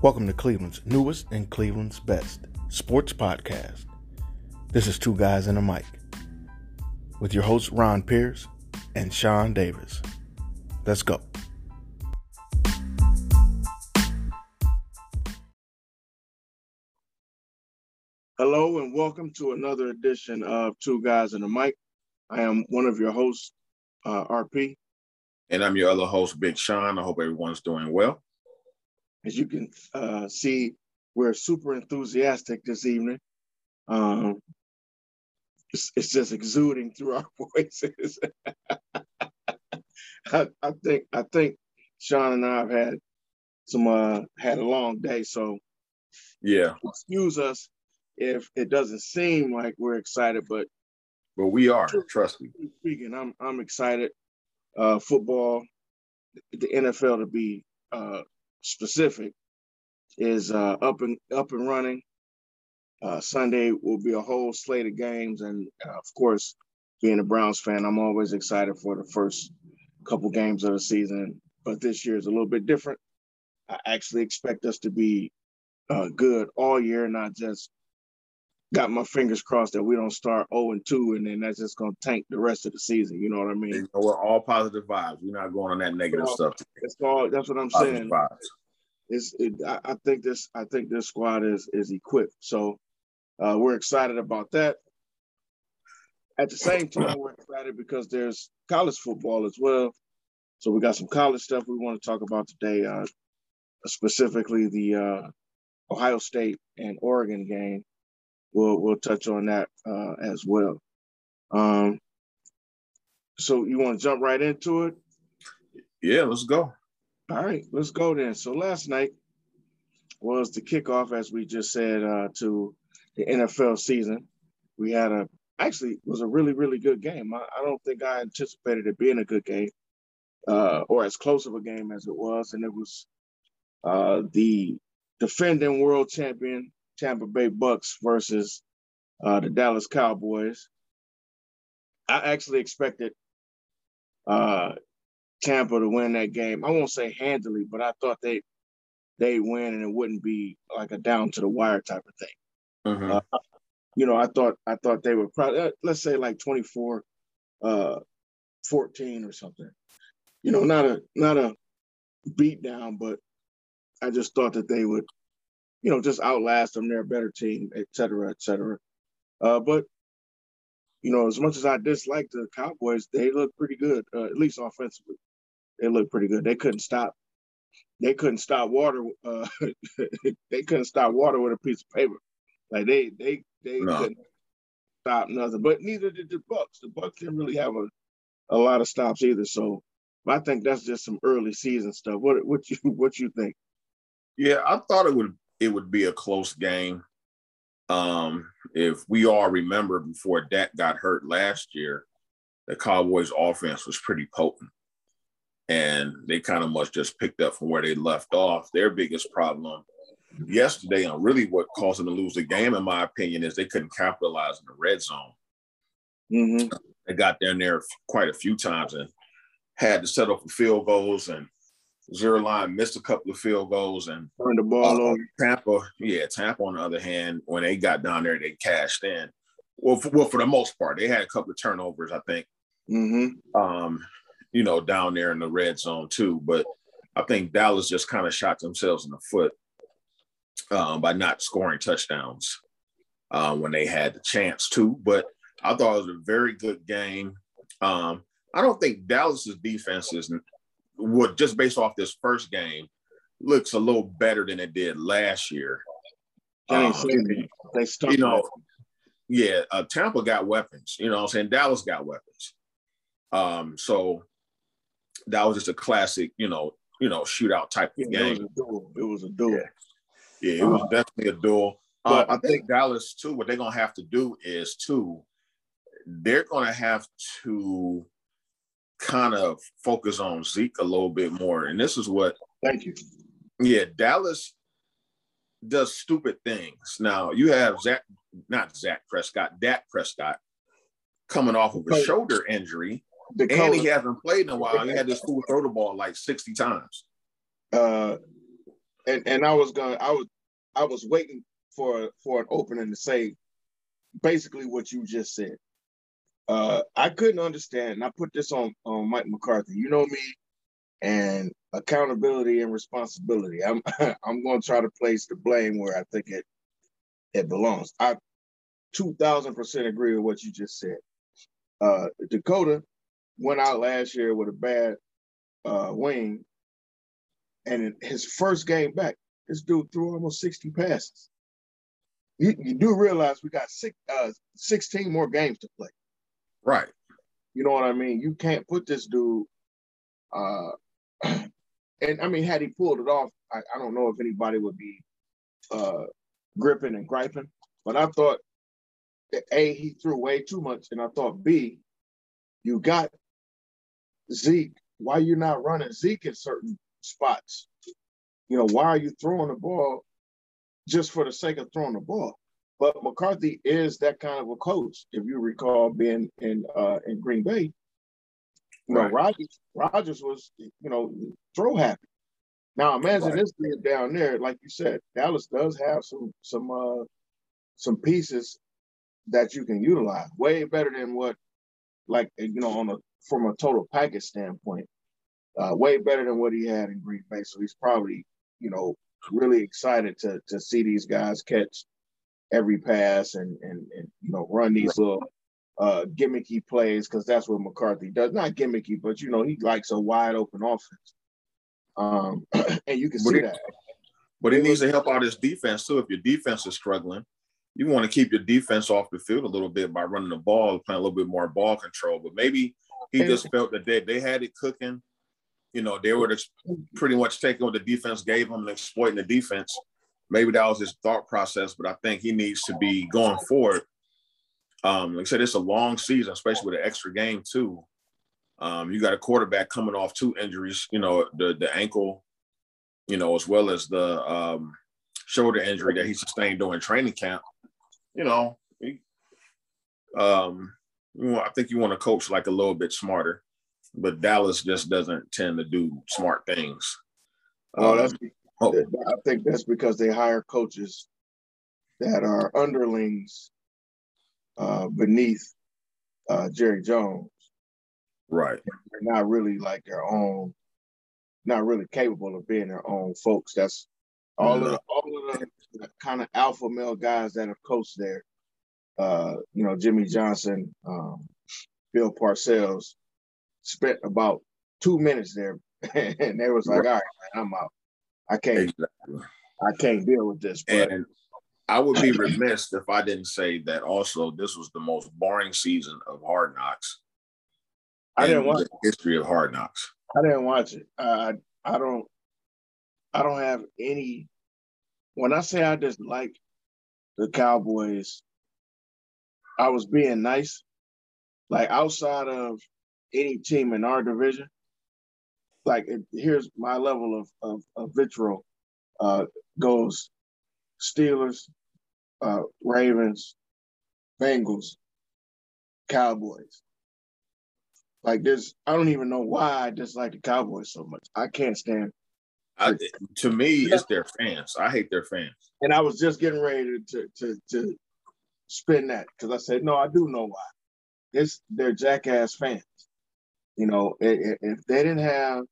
Welcome to Cleveland's newest and Cleveland's best sports podcast. This is Two Guys and a Mic with your hosts Ron Pierce and Sean Davis. Let's go. Hello and welcome to another edition of Two Guys and a Mic. I am one of your hosts, uh, RP. And I'm your other host, Big Sean. I hope everyone's doing well. As you can uh, see, we're super enthusiastic this evening. Um, it's, it's, just exuding through our voices. I, I, think I think Sean and I have had some uh, had a long day, so yeah, excuse us if it doesn't seem like we're excited, but but we are. Trust me. Speaking, I'm I'm excited. Uh, football, the NFL to be uh, specific, is uh, up and up and running. Uh, Sunday will be a whole slate of games, and uh, of course, being a Browns fan, I'm always excited for the first couple games of the season. But this year is a little bit different. I actually expect us to be uh, good all year, not just got my fingers crossed that we don't start 0 and 2 and then that's just gonna tank the rest of the season. You know what I mean? we're all positive vibes. We're not going on that negative all, stuff. That's all that's what I'm positive saying. Vibes. It's, it, I, I, think this I think this squad is is equipped. So uh, we're excited about that. At the same time, we're excited because there's college football as well. So we got some college stuff we want to talk about today, uh, specifically the uh, Ohio State and Oregon game we'll we'll touch on that uh, as well. Um, so you want to jump right into it? Yeah, let's go. All right, let's go then. So last night was the kickoff, as we just said, uh, to the NFL season. We had a actually was a really really good game. I, I don't think I anticipated it being a good game, uh, or as close of a game as it was, and it was uh, the defending world champion Tampa Bay Bucks versus uh, the Dallas Cowboys. I actually expected uh, Tampa to win that game. I won't say handily, but I thought they they win and it wouldn't be like a down to the wire type of thing. Mm-hmm. Uh, you know, I thought I thought they were probably uh, let's say like 24 uh 14 or something. You know, not a not a beat down, but I just thought that they would you know, just outlast them. They're a better team, et cetera, et cetera. Uh, but you know, as much as I dislike the Cowboys, they look pretty good, uh, at least offensively. They look pretty good. They couldn't stop. They couldn't stop water. Uh, they couldn't stop water with a piece of paper. Like they, they, they no. couldn't stop nothing. But neither did the Bucks. The Bucks didn't really have a, a lot of stops either. So I think that's just some early season stuff. What, what you, what you think? Yeah, I thought it would it would be a close game. Um, if we all remember before Dak got hurt last year, the Cowboys offense was pretty potent. And they kind of much just picked up from where they left off. Their biggest problem yesterday, and really what caused them to lose the game, in my opinion, is they couldn't capitalize in the red zone. Mm-hmm. They got down there quite a few times and had to settle for field goals and Zuerlein missed a couple of field goals and turned the ball uh, over. Tampa, yeah, Tampa on the other hand, when they got down there, they cashed in. Well, for, well, for the most part, they had a couple of turnovers, I think. Mm-hmm. Um, you know, down there in the red zone too. But I think Dallas just kind of shot themselves in the foot um, by not scoring touchdowns uh, when they had the chance to. But I thought it was a very good game. Um, I don't think Dallas's defense is would just based off this first game looks a little better than it did last year. Um, they stuck you know, yeah, uh, Tampa got weapons. You know, I'm saying Dallas got weapons. Um, so that was just a classic, you know, you know, shootout type of yeah, game. It was a duel. It was a duel. Yeah, yeah it was uh, definitely a duel. But uh, I think Dallas too. What they're gonna have to do is too, they're gonna have to kind of focus on Zeke a little bit more. And this is what thank you. Yeah, Dallas does stupid things. Now you have Zach, not Zach Prescott, Dak Prescott coming off of a shoulder injury. And he hasn't played in a while. He had this fool throw the ball like 60 times. Uh and and I was going, I was, I was waiting for for an opening to say basically what you just said. Uh, I couldn't understand, and I put this on on Mike McCarthy. You know me, and accountability and responsibility. I'm I'm going to try to place the blame where I think it it belongs. I two thousand percent agree with what you just said. Uh, Dakota went out last year with a bad uh, wing, and in his first game back, this dude threw almost sixty passes. You, you do realize we got six, uh, 16 more games to play. Right. You know what I mean? You can't put this dude uh, and I mean, had he pulled it off, I, I don't know if anybody would be uh, gripping and griping. But I thought that A, he threw way too much. And I thought B, you got Zeke. Why you're not running Zeke in certain spots? You know, why are you throwing the ball just for the sake of throwing the ball? But McCarthy is that kind of a coach. If you recall being in uh, in Green Bay, you know, right. Rodgers, Rodgers was, you know, throw happy. Now imagine right. this being down there, like you said, Dallas does have some some uh some pieces that you can utilize way better than what like you know on a from a total package standpoint, uh, way better than what he had in Green Bay. So he's probably, you know, really excited to to see these guys catch every pass and and, and you know run these little uh, gimmicky plays because that's what McCarthy does. Not gimmicky, but you know he likes a wide open offense, um, and you can but see that. But he needs to help out his defense too. If your defense is struggling, you want to keep your defense off the field a little bit by running the ball, playing a little bit more ball control. But maybe he just felt that they, they had it cooking. You know, they were pretty much taking what the defense gave him and exploiting the defense. Maybe that was his thought process, but I think he needs to be going forward um, like I said, it's a long season, especially with an extra game too. Um, you got a quarterback coming off two injuries, you know, the the ankle, you know, as well as the um, shoulder injury that he sustained during training camp. You know, he, um, I think you want to coach like a little bit smarter, but Dallas just doesn't tend to do smart things. Oh, that's. Um, oh. I think that's because they hire coaches that are underlings uh, beneath uh, Jerry Jones. Right. They're not really like their own, not really capable of being their own folks. That's all of the, all of the, the kind of alpha male guys that have coached there. Uh, you know, Jimmy Johnson, um, Bill Parcells spent about two minutes there, and they was like. "All right, man, I'm out. I can't, exactly. I can't deal with this." But and I would be remiss if I didn't say that also this was the most boring season of Hard Knocks. I didn't watch the history of Hard Knocks. I didn't watch it. Uh, I don't. I don't have any. When I say I just like the Cowboys, I was being nice. Like outside of any team in our division, like it, here's my level of of, of vitriol uh, goes Steelers, uh, Ravens, Bengals, Cowboys. Like this, I don't even know why I dislike the Cowboys so much. I can't stand. I, to me, it's their fans. I hate their fans. And I was just getting ready to to to spin that because I said no, I do know why. It's their jackass fans. You know, if, if they didn't have,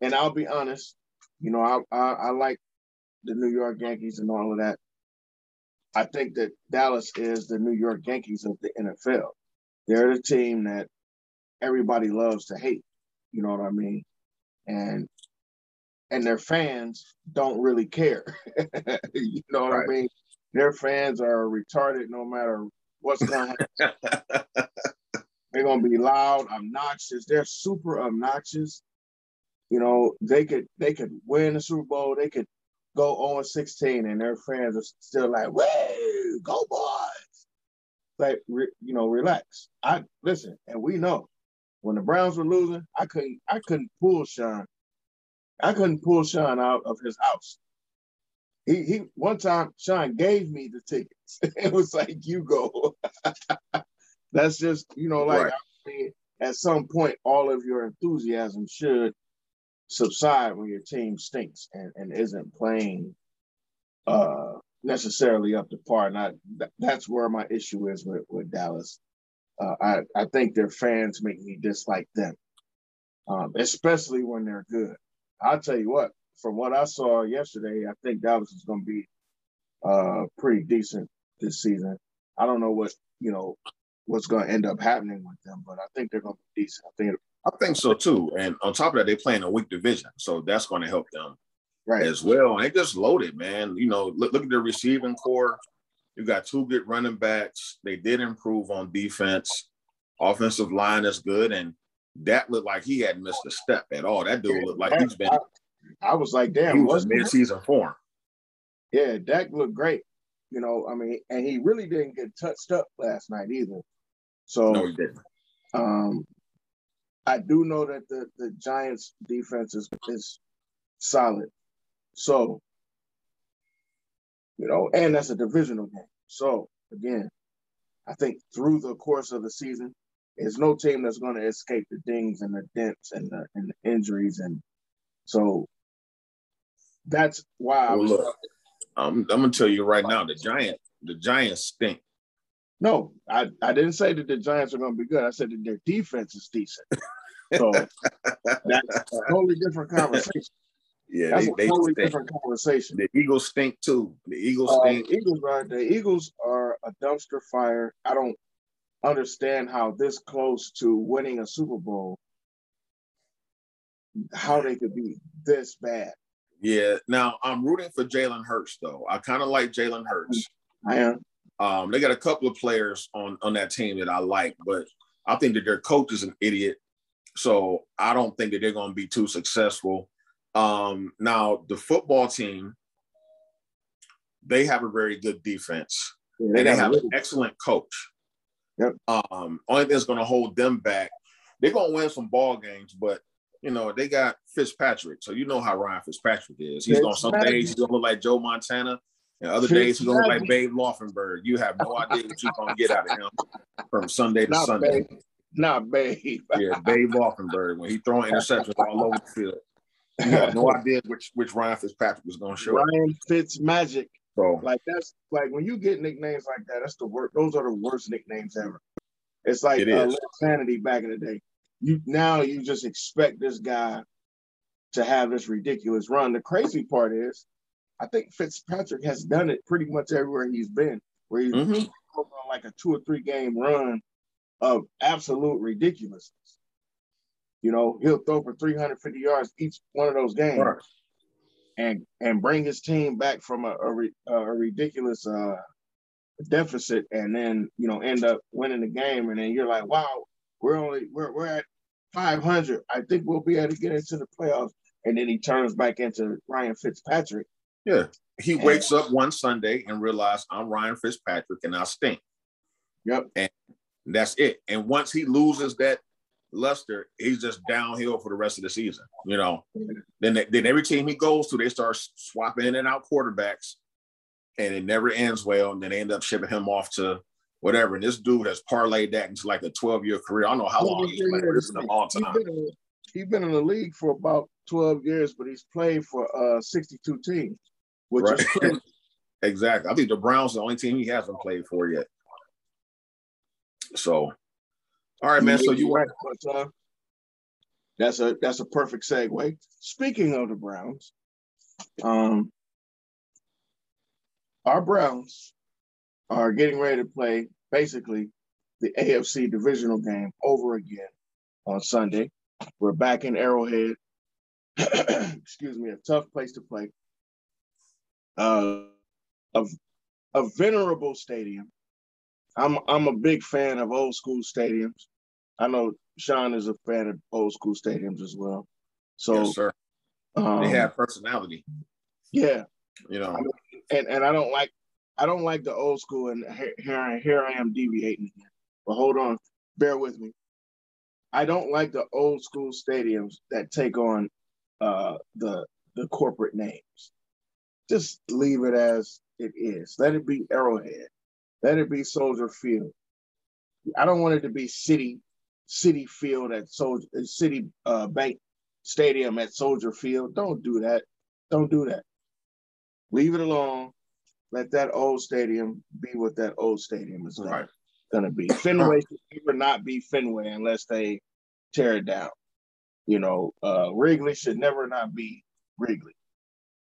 and I'll be honest, you know, I, I I like the New York Yankees and all of that. I think that Dallas is the New York Yankees of the NFL. They're the team that everybody loves to hate. You know what I mean? And and their fans don't really care. you know what right. I mean? Their fans are retarded no matter what's going on. They're gonna be loud, obnoxious. They're super obnoxious. You know, they could they could win the Super Bowl, they could go oh on 16 and their fans are still like, "Whoa, go boys!" Like, re, you know, relax. I listen, and we know when the Browns were losing, I couldn't, I couldn't pull Sean. I couldn't pull Sean out of his house. He, he one time Sean gave me the tickets. it was like, you go. That's just, you know, like right. I mean, at some point, all of your enthusiasm should subside when your team stinks and, and isn't playing uh, necessarily up to par. And I, that's where my issue is with, with Dallas. Uh, I, I think their fans make me dislike them, um, especially when they're good. I'll tell you what, from what I saw yesterday, I think Dallas is going to be uh, pretty decent this season. I don't know what, you know, what's going to end up happening with them, but I think they're going to be decent. I think I think so too. And on top of that, they play in a weak division, so that's going to help them right. as well. And they just loaded, man. You know, look, look at the receiving corps. You got two good running backs. They did improve on defense. Offensive line is good, and that looked like he hadn't missed a step at all. That dude looked like he's been. I, was like, damn, he was mid-season form. Yeah, Dak looked great. You know, I mean, and he really didn't get touched up last night either. So no, he didn't. Um, I do know that the, the Giants defense is, is solid. So, you know, and that's a divisional game. So again, I think through the course of the season, there's no team that's going to escape the dings and the dents and the and the injuries, and so that's why. Well, look, I'm, I'm gonna tell you right now, the Giant the Giants stink. No, I, I didn't say that the Giants are going to be good. I said that their defense is decent. So that's a totally different conversation. Yeah, that's they, a they totally stink. different conversation. The Eagles stink too. The Eagles Uh, stink. Eagles are the Eagles are a dumpster fire. I don't understand how this close to winning a Super Bowl, how they could be this bad. Yeah. Now I'm rooting for Jalen Hurts though. I kind of like Jalen Hurts. I am. Um, they got a couple of players on on that team that I like, but I think that their coach is an idiot. So I don't think that they're going to be too successful. Um, now the football team, they have a very good defense, Yeah, and they have an excellent coach. Yep. Um, only thing that's going to hold them back, they're going to win some ball games, but you know they got Fitzpatrick, so you know how Ryan Fitzpatrick is. He's going some days he's going to look like Joe Montana, and other days he's going to look like Babe Laufenberg. You have no idea what you're going to get out of him from Sunday to Not Sunday. Babe. Not Babe. Yeah, Babe Laufenberg when he throwing interceptions all over the field. You have no idea which which Ryan Fitzpatrick was going to show. Ryan Fitz Magic. So Like that's like when you get nicknames like that, that's the worst. Those are the worst nicknames ever. It's like It uh, is. Linsanity back in the day. You now you just expect this guy to have this ridiculous run. The crazy part is, I think Fitzpatrick has done it pretty much everywhere he's been, where he's Mhm. on like a two or three game run of absolute ridiculousness. You know, he'll throw for 350 yards each one of those games Right. and and bring his team back from a a, a ridiculous uh, deficit, and then you know end up winning the game, and then you're like, wow, we're only we're we're at 500. I think we'll be able to get into the playoffs, and then he turns back into Ryan Fitzpatrick. yeah, he wakes up one Sunday and realizes I'm Ryan Fitzpatrick and I stink. Yep. And that's it. And once he loses that luster, he's just downhill for the rest of the season. You know, then they, then every team he goes to, they start swapping in and out quarterbacks, and it never ends well. And then they end up shipping him off to whatever. And this dude has parlayed that into like a 12 year career. I don't know how long he's played. This is a long He's time. been, in, he's been in the league for about 12 years, but he's played for uh 62 teams, which Right. is crazy. Exactly. I think the Browns are the only team he hasn't played for yet. So, all right, man. So you right, but, uh, that's a that's a perfect segue. Speaking of the Browns, um, our Browns are getting ready to play basically the AFC divisional game over again on Sunday. We're back in Arrowhead. Excuse me, a tough place to play. Uh, a, a venerable stadium. I'm I'm a big fan of old school stadiums. I know Sean is a fan of old school stadiums as well. So yes, sir. um, They have personality. yeah, You know, and and I don't like I don't like the old school, and here here I, am deviating again. But hold on, bear with me. I don't like the old school stadiums that take on uh, the the corporate names. Just leave it as it is. Let it be Arrowhead. Let it be Soldier Field. I don't want it to be City City Field at Soldier City uh, Bank stadium at Soldier Field. Don't do that. Don't do that. Leave it alone. Let that old stadium be what that old stadium is right. going to be. Fenway should never not be Fenway unless they tear it down. You know, uh, Wrigley should never not be Wrigley.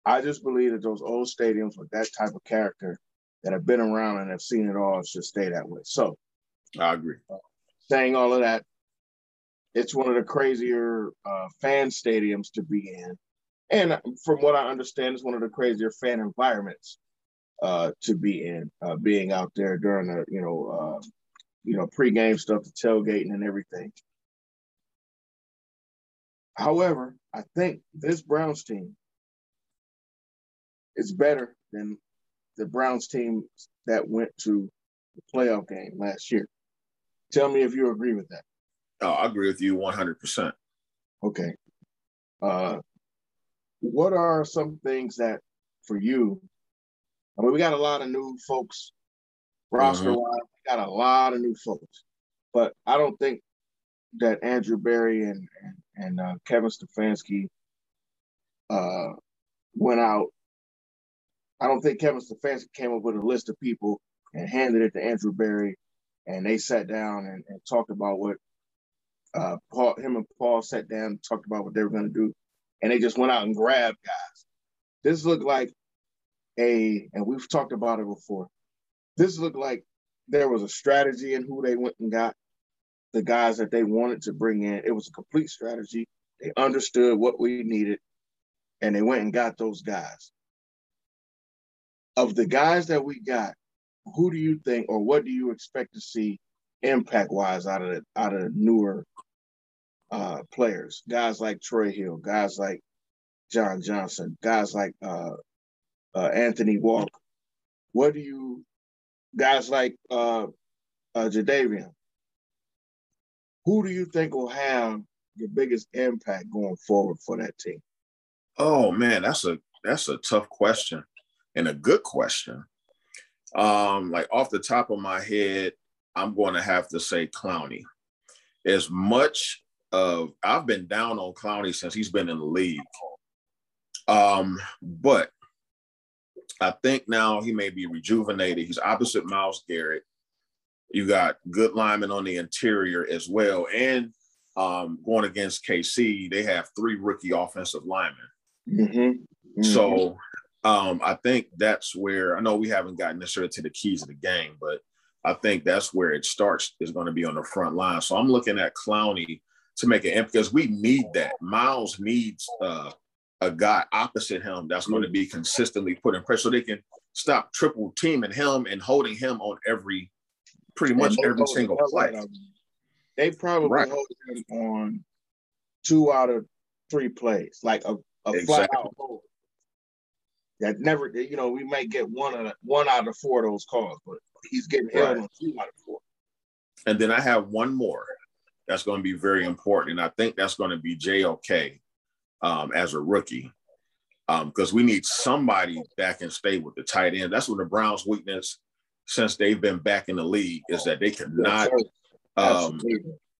I just believe that those old stadiums with that type of character that have been around and have seen it all should stay that way. So, I agree. Uh, saying all of that, it's one of the crazier uh, fan stadiums to be in, and from what I understand, it's one of the crazier fan environments uh, to be in. Uh, being out there during the you know uh, you know pregame stuff, the tailgating and everything. However, I think this Browns team is better than the Browns team that went to the playoff game last year. Tell me if you agree with that. Oh, I agree with you 100%. Okay. Uh, what are some things that for you? I mean, we got a lot of new folks roster wise. Mm-hmm. We got a lot of new folks, but I don't think that Andrew Berry and and, and uh, Kevin Stefanski uh, went out. I don't think Kevin Stefanski came up with a list of people and handed it to Andrew Berry, and they sat down and, and talked about what uh, Paul, him and Paul sat down and talked about what they were going to do, and they just went out and grabbed guys. This looked like a, and we've talked about it before. This looked like there was a strategy in who they went and got the guys that they wanted to bring in. It was a complete strategy. They understood what we needed, and they went and got those guys. Of the guys that we got, who do you think, or what do you expect to see impact wise out of the, out of newer uh, players, guys like Troy Hill, guys like John Johnson, guys like uh, uh, Anthony Walker. What do you, guys like uh, uh, Jadeveon? Who do you think will have the biggest impact going forward for that team? Oh man, that's a that's a tough question and a good question. Um, like off the top of my head, I'm going to have to say Clowney. As much of I've been down on Clowney since he's been in the league. Um, but I think now he may be rejuvenated. He's opposite Myles Garrett. You got good linemen on the interior as well. And um, going against KC, they have three rookie offensive linemen. Mm-hmm. Mm-hmm. So um, I think that's where I know we haven't gotten necessarily to the keys of the game, but I think that's where it starts is going to be on the front line. So I'm looking at Clowney to make it because we need that. Myles needs uh, a guy opposite him that's going to mm. be consistently putting pressure so they can stop triple teaming him and holding him on every pretty much every single play. They probably right. hold him on two out of three plays, like a, a exactly. flat out hold. That never, you know, we might get one of the, one out of four of those calls, but he's getting held right. on two out of four. And then I have one more that's going to be very important. And I think that's going to be JOK um, as a rookie because um, we need somebody that can stay with the tight end. That's what the Browns' weakness since they've been back in the league is that they cannot um,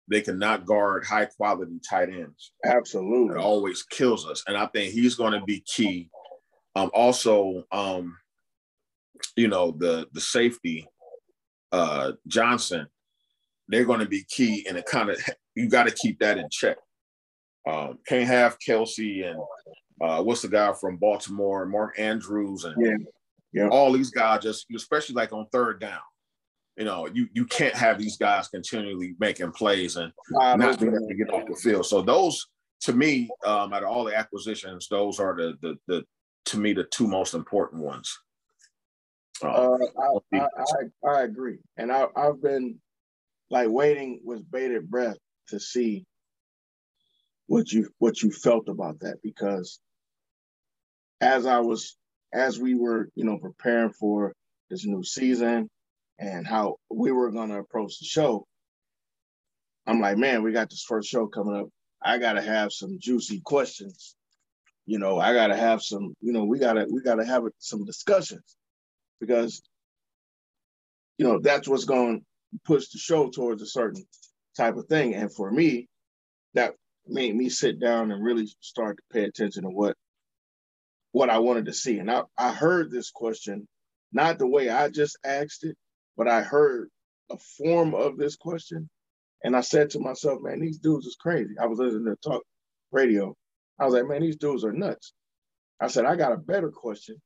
they cannot guard high quality tight ends. Absolutely, it always kills us, and I think he's going to be key. Um, also, um, you know the the safety uh, Johnson they're going to be key and it kind of you got to keep that in check. Um, can't have Kelce and uh, what's the guy from Baltimore, Mark Andrews, and yeah. Yeah. all these guys just especially like on third down. You know, you you can't have these guys continually making plays and not being able to get off the field. So those, to me, um, out of all the acquisitions, those are the the the to me the two most important ones. Uh, uh, I, I, I, I, agree, and I, I've been like waiting with bated breath to see what you what you felt about that because as I was as we were you know preparing for this new season and how we were going to approach the show I'm like man we got this first show coming up. I got to have some juicy questions. You know I got to have some you know we got to we got to have some discussions. Because you know that's what's going to push the show towards a certain type of thing. And for me, that made me sit down and really start to pay attention to what what I wanted to see. And I, I heard this question, not the way I just asked it, but I heard a form of this question. And I said to myself, man, these dudes is crazy. I was listening to talk radio. I was like, man, these dudes are nuts. I said, I got a better question.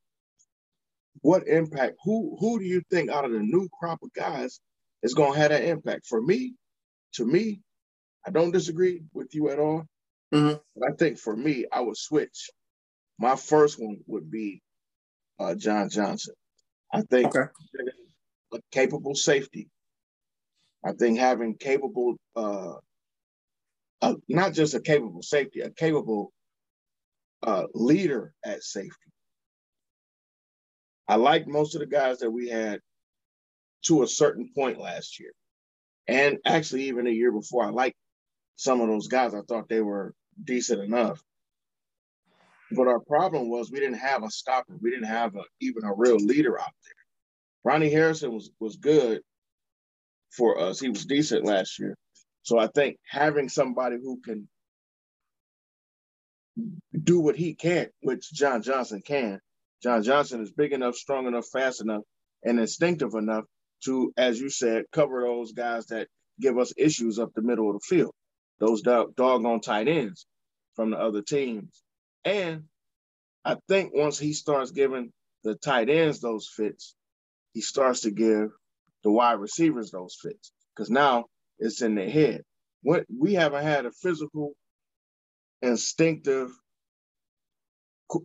What impact, who who do you think out of the new crop of guys is gonna have that impact? For me, to me, I don't disagree with you at all. Mm-hmm. But I think for me, I would switch. My first one would be uh, John Johnson. I think okay. a capable safety. I think having capable, uh, uh, not just a capable safety, a capable uh, leader at safety. I like most of the guys that we had to a certain point last year. And actually, even a year before, I liked some of those guys. I thought they were decent enough. But our problem was we didn't have a stopper. We didn't have a, even a real leader out there. Ronnie Harrison was was good for us. He was decent last year. So I think having somebody who can do what he can, which John Johnson can. John Johnson is big enough, strong enough, fast enough, and instinctive enough to, as you said, cover those guys that give us issues up the middle of the field those dog, doggone tight ends from the other teams. And I think once he starts giving the tight ends those fits, he starts to give the wide receivers those fits because now it's in their head. What we haven't had a physical, instinctive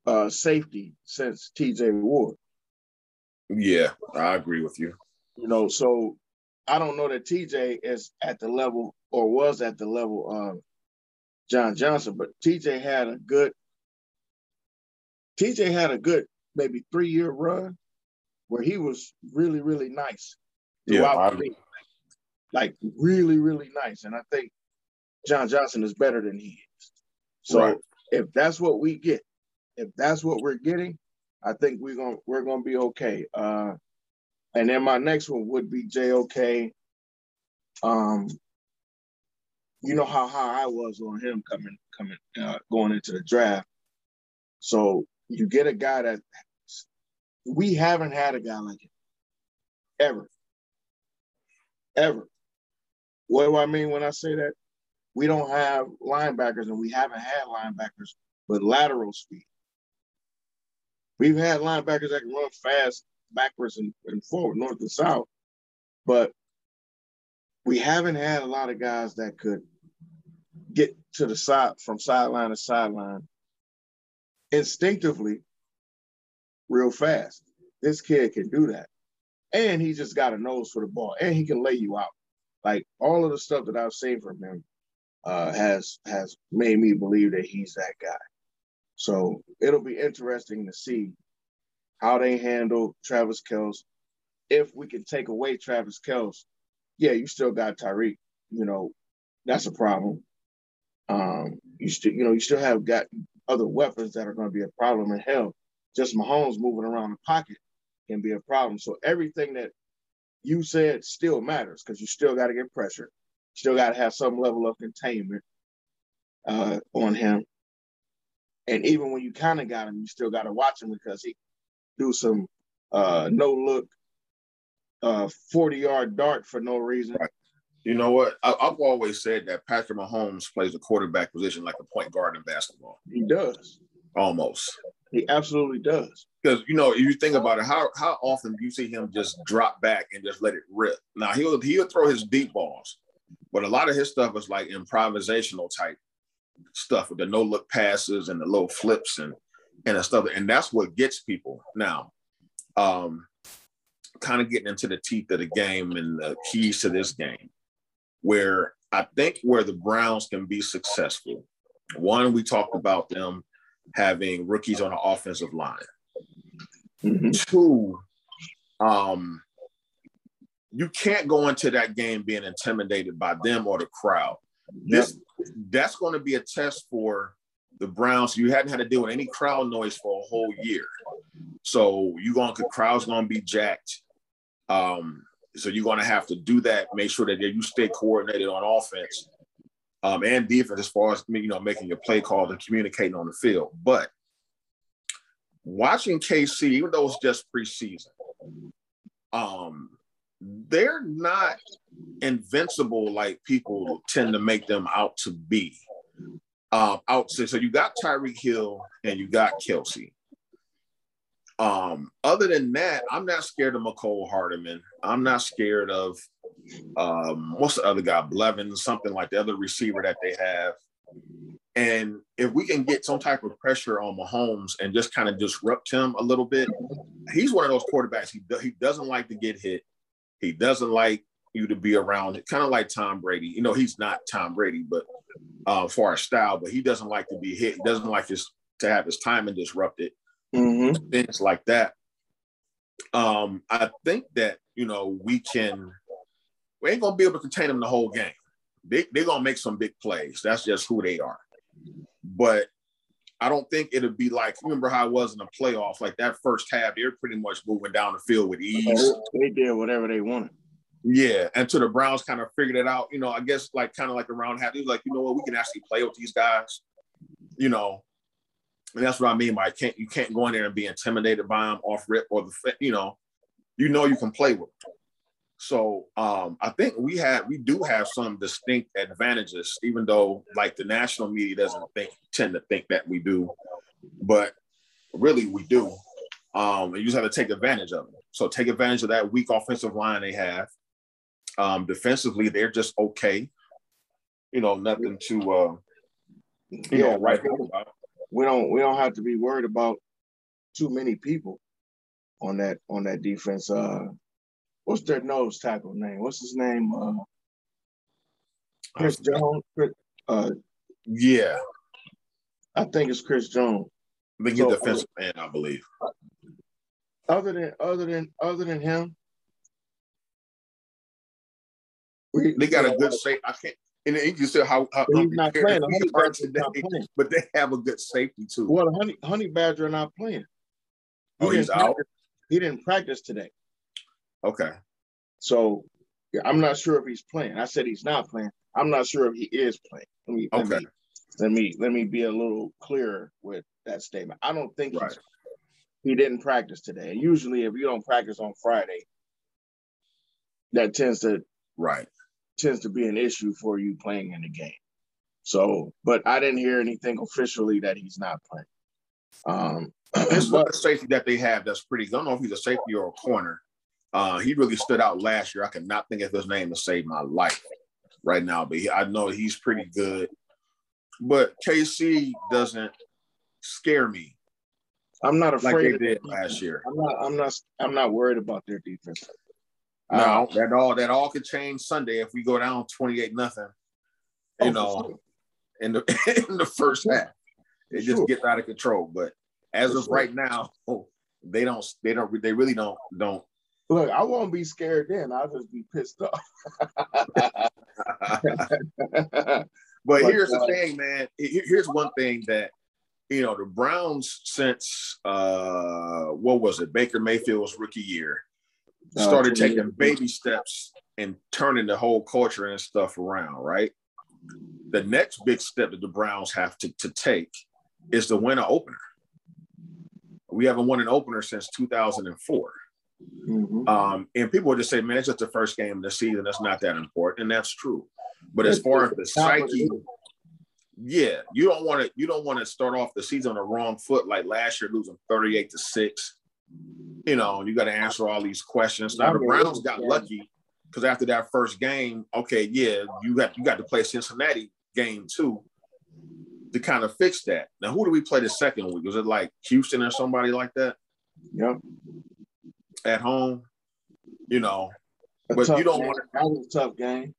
uh, safety since T.J. Ward. Yeah, I agree with you. You know, so I don't know that TJ is at the level or was at the level of John Johnson, but TJ had a good TJ had a good maybe three year run where he was really, really nice. Yeah, like really, really nice. And I think John Johnson is better than he is. So right. if that's what we get, if that's what we're getting, I think we're gonna we're gonna be okay. Uh, and then my next one would be JOK. Um, you know how high I was on him coming, coming, uh, going into the draft. So you get a guy that we haven't had a guy like him ever, ever. What do I mean when I say that? We don't have linebackers, and we haven't had linebackers with lateral speed. We've had linebackers that can run fast backwards and, and forward, north and south. But we haven't had a lot of guys that could get to the side from sideline to sideline instinctively real fast. This kid can do that. And he just got a nose for the ball and he can lay you out. Like all of the stuff that I've seen from him uh, has has made me believe that he's that guy. So it'll be interesting to see how they handle Travis Kelce. If we can take away Travis Kelce, yeah, you still got Tyreek. You know, that's a problem. Um, you still, you know, you still have got other weapons that are going to be a problem. in hell, just Mahomes moving around the pocket can be a problem. So everything that you said still matters because you still got to get pressure. Still got to have some level of containment uh, on him. And even when you kind of got him, you still got to watch him because he do some uh, no look uh, 40 yard dart for no reason. Right. You know what? I, have always said that Patrick Mahomes plays the quarterback position like a point guard in basketball. He does. Almost. He absolutely does. Because you know, if you think about it, how how often do you see him just drop back and just let it rip? Now he'll he'll throw his deep balls, but a lot of his stuff is like improvisational type stuff with the no look passes and the little flips and and stuff. And that's what gets people now. Um, kind of getting into the teeth of the game and the keys to this game, where I think where the Browns can be successful. One, we talked about them having rookies on the offensive line. Mm-hmm. Two, um, you can't go into that game being intimidated by them or the crowd. This that's going to be a test for the Browns, you hadn't had to deal with any crowd noise for a whole year. So you going to crowd's gonna be jacked. Um, so you're gonna have to do that, make sure that you stay coordinated on offense. um, and defense as far as you know making your play call and communicating on the field. But watching KC, even though it's just preseason, um, they're not invincible like people tend to make them out to be. Um, out so, so you got Tyreek Hill and you got Kelce. Um, other than that, I'm not scared of Mecole Hardman. I'm not scared of um, what's the other guy, Blevins, something like the other receiver that they have. And if we can get some type of pressure on Mahomes and just kind of disrupt him a little bit, he's one of those quarterbacks. He, he doesn't like to get hit. He doesn't like you to be around it, kind of like Tom Brady. You know, he's not Tom Brady, but uh, for our style, but he doesn't like to be hit. He doesn't like his to have his timing disrupted. Mm-hmm. Things like that. Um, I think that you know we can. We ain't gonna be able to contain them the whole game. They they're gonna make some big plays. That's just who they are. But I don't think it'll be like remember how it was in the playoff. Like that first half, they're pretty much moving down the field with ease. They did whatever they wanted. Yeah, and to the Browns kind of figured it out. You know, I guess like kind of like around half, he was like, you know what, we can actually play with these guys. You know, and that's what I mean by can't you can't go in there and be intimidated by them off rip or the you know, you know you can play with them. So um, I think we have we do have some distinct advantages, even though like the national media doesn't think tend to think that we do, but really we do. Um, you just have to take advantage of it. So take advantage of that weak offensive line they have. Um, defensively, they're just okay. You know, nothing to uh, you yeah, know right about. We don't we don't have to be worried about too many people on that on that defense. Uh, what's their nose tackle name? What's his name? Uh, Chris Jones. Chris, uh, yeah, I think it's Chris Jones. The so, defensive man, I believe. Other than other than other than him, they got a good safety. I can't. And you see how, how he's not playing. Honey not playing. But they have a good safety too. Well, Honey Honey Badger not playing. He oh, he's out. He didn't practice today. Okay. So yeah, I'm not sure if he's playing. I said he's not playing. I'm not sure if he is playing. Let me, okay. Let me, let me let me be a little clearer with that statement. I don't think right. he didn't practice today. Usually, if you don't practice on Friday, that tends to right tends to be an issue for you playing in the game. So, but I didn't hear anything officially that he's not playing. Um, it's but, safety that they have that's pretty. I don't know if he's a safety or a corner. Uh, he really stood out last year. I cannot think of his name to save my life right now, but he, I know he's pretty good. But KC doesn't scare me. I'm not afraid like they did last year. I'm not. I'm not. I'm not worried about their defense. No, uh, that all that all could change Sunday if we go down 28 nothing. You oh, know, sure. in the in the first half. It sure. just gets out of control. But as for of sure. right now, they don't they don't they really don't don't Look, I won't be scared then. I'll just be pissed off. but, but, here's uh, the thing, man. Here's one thing that you know the Browns since uh what was it? Baker Mayfield's rookie year started taking baby steps and turning the whole culture and stuff around, right? The next big step that the Browns have to, to take is to win an opener. We haven't won an opener since 2004. Mm-hmm. Um, and people would just say, man, it's just the first game of the season. That's not that important. And that's true. But as far as the psyche, yeah, you don't want to you don't want to start off the season on the wrong foot like last year, losing 38 to 6 you know, you got to answer all these questions. Now the Browns got lucky because after that first game, okay, yeah, you got you got to play Cincinnati game too to kind of fix that. Now, who do we play the second week? Was it like Houston or somebody like that? Yep. At home, you know, a but you don't want to. That was a tough game.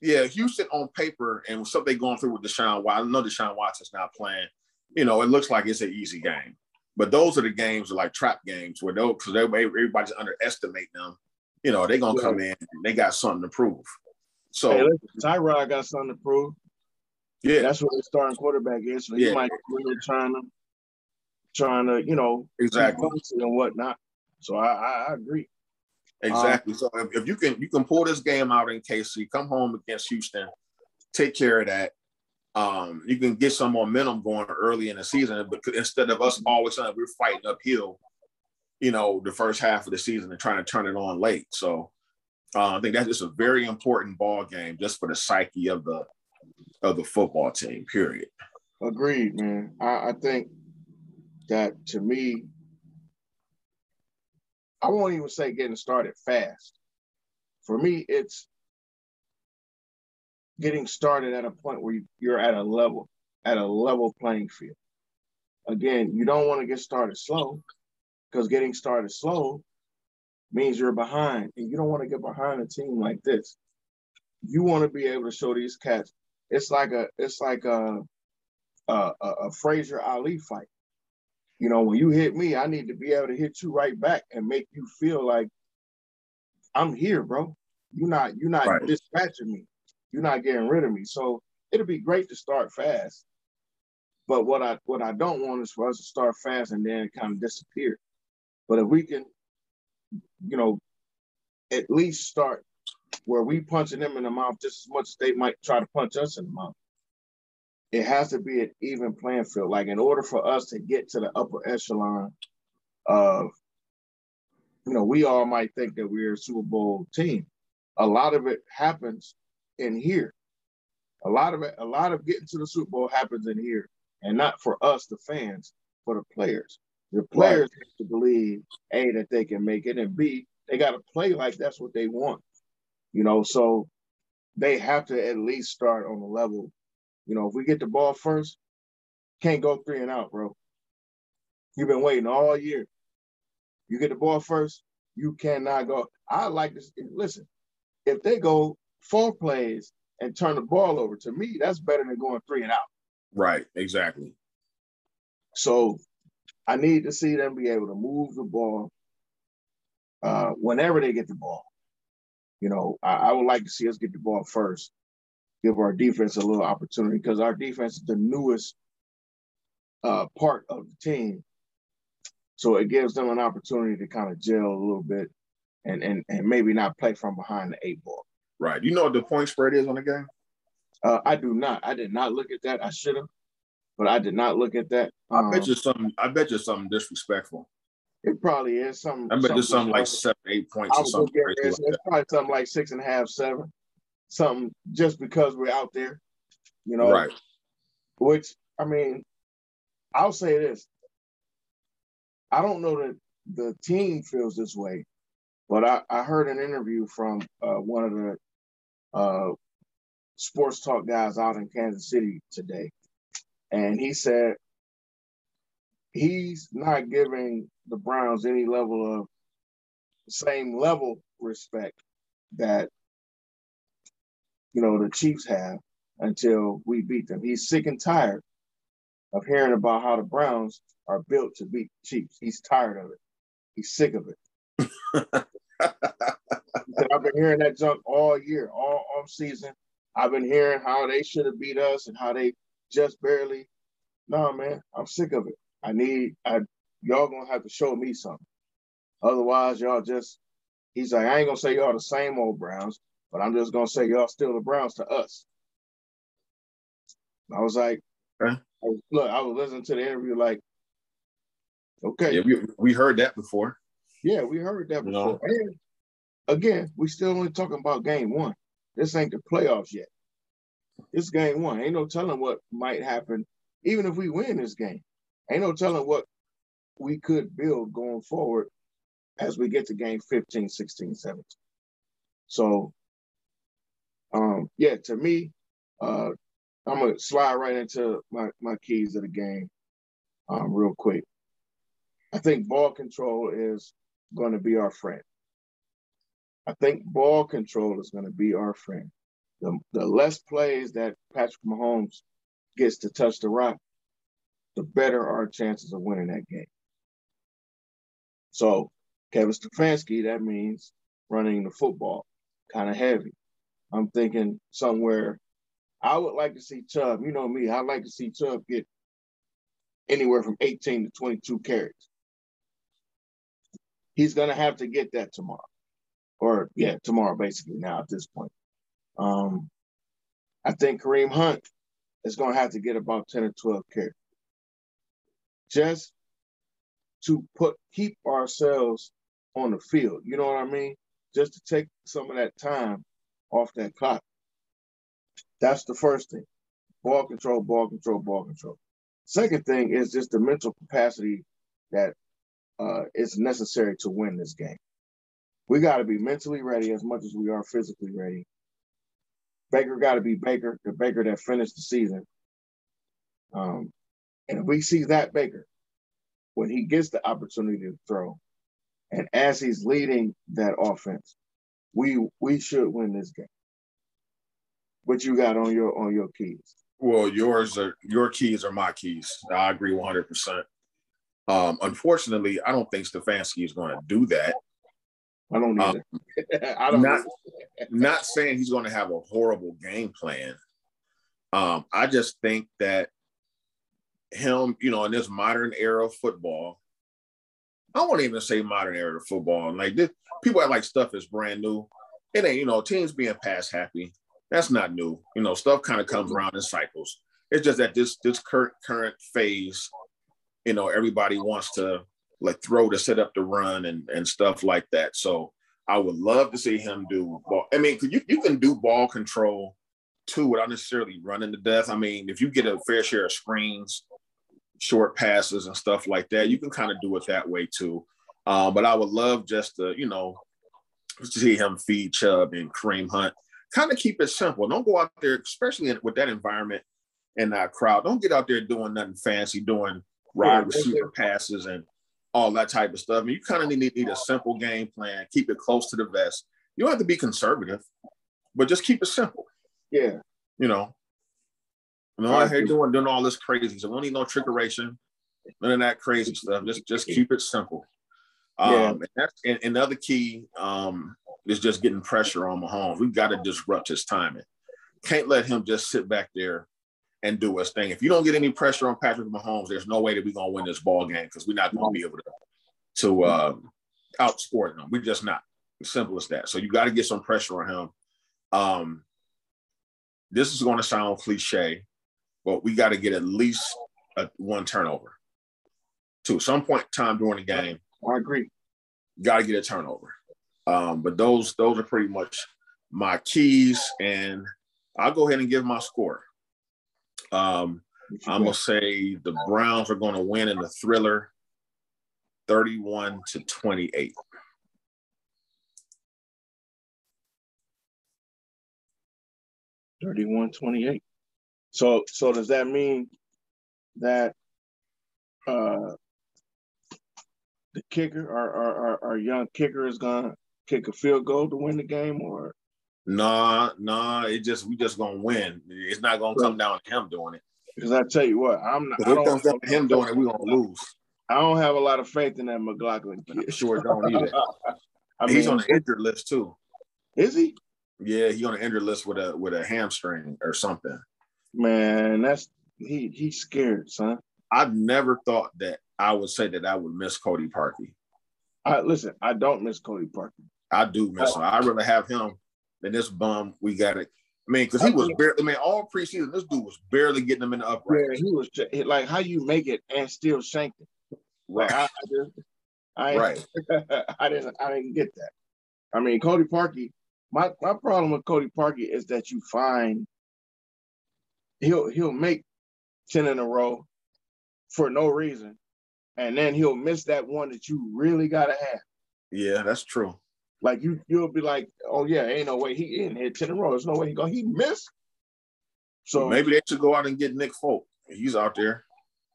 Yeah, Houston on paper and something going through with Deshaun Watson. I know Deshaun Watson's not playing. You know, it looks like it's an easy game. But those are the games like trap games where those because everybody's underestimate them. You know, they're gonna come in they got something to prove. So hey, listen, Tyrod got something to prove. Yeah, that's what the starting quarterback is. So yeah. he might be trying to trying to, you know, exactly and whatnot. So I, I, agree. Exactly. Um, so if, if, you can you can pull this game out in KC, come home against Houston, take care of that. Um, you can get some momentum going early in the season, but instead of us always saying we're fighting uphill, you know, the first half of the season and trying to turn it on late. So uh, I think that's just a very important ball game just for the psyche of the of the football team. Period. Agreed, man. I, I think that to me, I won't even say getting started fast. For me, it's getting started at a point where you're at a level, at a level playing field. Again, you don't want to get started slow because getting started slow means you're behind, and you don't want to get behind a team like this. You want to be able to show these cats. It's like a, it's like a, a, a Frazier Ali fight. You know, when you hit me, I need to be able to hit you right back and make you feel like I'm here, bro. You're not, you're not right. dispatching me. You're not getting rid of me. So it'll be great to start fast. But what I what I don't want is for us to start fast and then kind of disappear. But if we can, you know, at least start where we punching them in the mouth just as much as they might try to punch us in the mouth. It has to be an even playing field. Like in order for us to get to the upper echelon of, you know, we all might think that we're a Super Bowl team. A lot of it happens in here. A lot of it, a lot of getting to the Super Bowl happens in here, and not for us, the fans, for the players. The players right. have to believe A, that they can make it, and B, they got to play like that's what they want. You know, so they have to at least start on the level. You know, if we get the ball first, can't go three and out, bro. You've been waiting all year. You get the ball first, you cannot go. I like this. Listen, if they go four plays and turn the ball over, to me, that's better than going three and out. Right, exactly. So I need to see them be able to move the ball uh, whenever they get the ball. You know, I, I, would like to see us get the ball first, give our defense a little opportunity because our defense is the newest uh, part of the team. So it gives them an opportunity to kind of gel a little bit and, and, and maybe not play from behind the eight ball. Right. You know what the point spread is on the game? Uh, I do not. I did not look at that. I should have but I did not look at that. Um, I bet um, you something. I bet you something disrespectful. It probably is something. I bet there's something like seven, eight points or something. it's, like it's probably something like six and a half, seven. Something just because we're out there, you know. Right. Which I mean, I'll say this. I don't know that the team feels this way, but I, I heard an interview from uh, one of the uh, sports talk guys out in Kansas City today, and he said he's not giving the Browns any level of same level respect that you know the Chiefs have until we beat them. He's sick and tired of hearing about how the Browns are built to beat the Chiefs. He's tired of it. He's sick of it. I've been hearing that junk all year, all off season. I've been hearing how they should have beat us and how they just barely. No, man, I'm sick of it. I need I y'all gonna have to show me something. Otherwise, y'all just he's like, I ain't gonna say y'all the same old Browns, but I'm just gonna say y'all still the Browns to us. I was like, huh? look, I was listening to the interview like, okay. Yeah, we, we heard that before. Yeah, we heard that before. And again, we still only talking about game one. This ain't the playoffs yet. It's game one. Ain't no telling what might happen, even if we win this game. Ain't no telling what we could build going forward as we get to game 15, 16, 17. So, um, yeah, to me, uh, I'm gonna slide right into my, my keys of the game um, real quick. I think ball control is going to be our friend. I think ball control is going to be our friend the, the less plays that Patrick Mahomes gets to touch the rock, the better our chances of winning that game. So Kevin Stefanski, that means running the football kind of heavy. I'm thinking somewhere I would like to see Chubb. You know me, I'd like to see Chubb get anywhere from 18 to 22 carries. He's going to have to get that tomorrow. Or, yeah, tomorrow, basically, now at this point. Um, I think Kareem Hunt is going to have to get about 10 or 12 carries. Just to put keep ourselves on the field. You know what I mean? Just to take some of that time off that clock. That's the first thing. Ball control, ball control, ball control. Second thing is just the mental capacity that uh, is necessary to win this game. We got to be mentally ready as much as we are physically ready. Baker got to be Baker, the Baker that finished the season. Um, and if we see that Baker, when he gets the opportunity to throw, and as he's leading that offense, we we should win this game. What you got on your on your keys? Well, yours are your keys are my keys. I agree 100. percent um, Unfortunately, I don't think Stefanski is going to do that. I don't um, I don't not, not saying he's going to have a horrible game plan. Um, I just think that him, you know, in this modern era of football, I won't even say modern era of football. Like this, people act like stuff is brand new. It ain't, you know, teams being pass happy. That's not new. You know, stuff kind of comes around in cycles. It's just that this this current current phase, you know, everybody wants to like throw to set up the run and and stuff like that. So I would love to see him do ball. I mean, you you can do ball control too without necessarily running to death. I mean, if you get a fair share of screens, short passes and stuff like that, you can kind of do it that way too. Um, but I would love just to, you know, to see him feed Chubb and Kareem Hunt. Kind of keep it simple. Don't go out there, especially with that environment and that crowd. Don't get out there doing nothing fancy, doing wide receiver passes and all that type of stuff. I mean, you kind of need, need a simple game plan, keep it close to the vest. You don't have to be conservative, but just keep it simple. Yeah. You know, know, out here doing doing all this crazy. So we don't need no trickeration, none of that crazy stuff. Just just keep it simple. Um, yeah. and that's and, and the other key um, is just getting pressure on Mahomes. We've got to disrupt his timing. Can't let him just sit back there and do his thing. If you don't get any pressure on Patrick Mahomes, there's no way that we're gonna win this ball game because we're not gonna be able to to uh, outscore them. We're just not. Simple as that. So you got to get some pressure on him. Um, this is going to sound cliche, but we got to get at least a, one turnover. To some point in time during the game, I agree. Got to get a turnover. Um, but those those are pretty much my keys, and I'll go ahead and give my score. Um, I'm gonna say the Browns are gonna win in the thriller, 31 to 28. Thirty-one twenty-eight. So, so does that mean that uh, the kicker, our, our our young kicker, is gonna kick a field goal to win the game, or Nah, nah. It just we just gonna win. It's not gonna come down to him doing it. Because I tell you what, I'm not. If it comes down to him doing it, we gonna lose. I don't have a lot of faith in that McLaughlin kid. Sure don't either. I mean, he's on the injured list too. Is he? Yeah, he's on the injured list with a with a hamstring or something. Man, that's he he's scared, son. I've never thought that I would say that I would miss Cody Parkey. I listen, I don't miss Cody Parkey. I do miss him. I'd rather have him than this bum we got it. I mean, because he was barely, I mean, all preseason, this dude was barely getting them in the upright. Yeah, he was like, how you make it and still shank it? Right. Like, I, I, just, I, right. I didn't, I didn't get that. I mean, Cody Parkey, my, my problem with Cody Parkey is that you find he'll, he'll make 10 in a row for no reason. And then he'll miss that one that you really got to have. Yeah, that's true. Like you, you'll be like, oh yeah, ain't no way he in hit ten in a row. There's no way he go. He missed. So maybe they should go out and get Nick Folk. He's out there.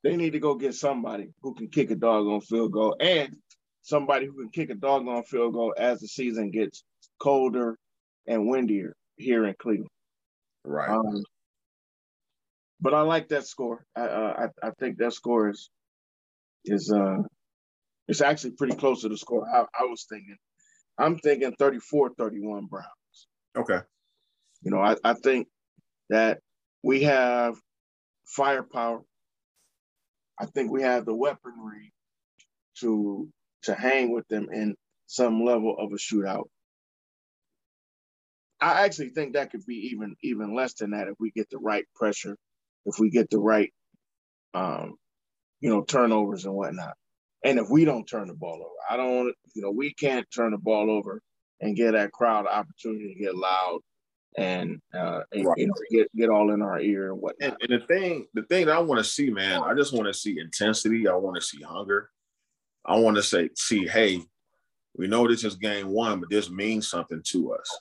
They need to go get somebody who can kick a dog on field goal and somebody who can kick a dog on field goal as the season gets colder and windier here in Cleveland. Right. Um, but I like that score. I, uh, I I think that score is is uh it's actually pretty close to the score I, I was thinking. I'm thinking 34 31 Browns. Okay. You know, I, I think that we have firepower. I think we have the weaponry to to hang with them in some level of a shootout. I actually think that could be even even less than that if we get the right pressure, if we get the right, um, you know, turnovers and whatnot, and if we don't turn the ball over, I don't, you know, we can't turn the ball over and get that crowd opportunity to get loud and, uh, and right. you know, get get all in our ear and whatnot. And, and the thing, the thing that I want to see, man, I just want to see intensity. I want to see hunger. I want to say, see, hey, we know this is game one, but this means something to us.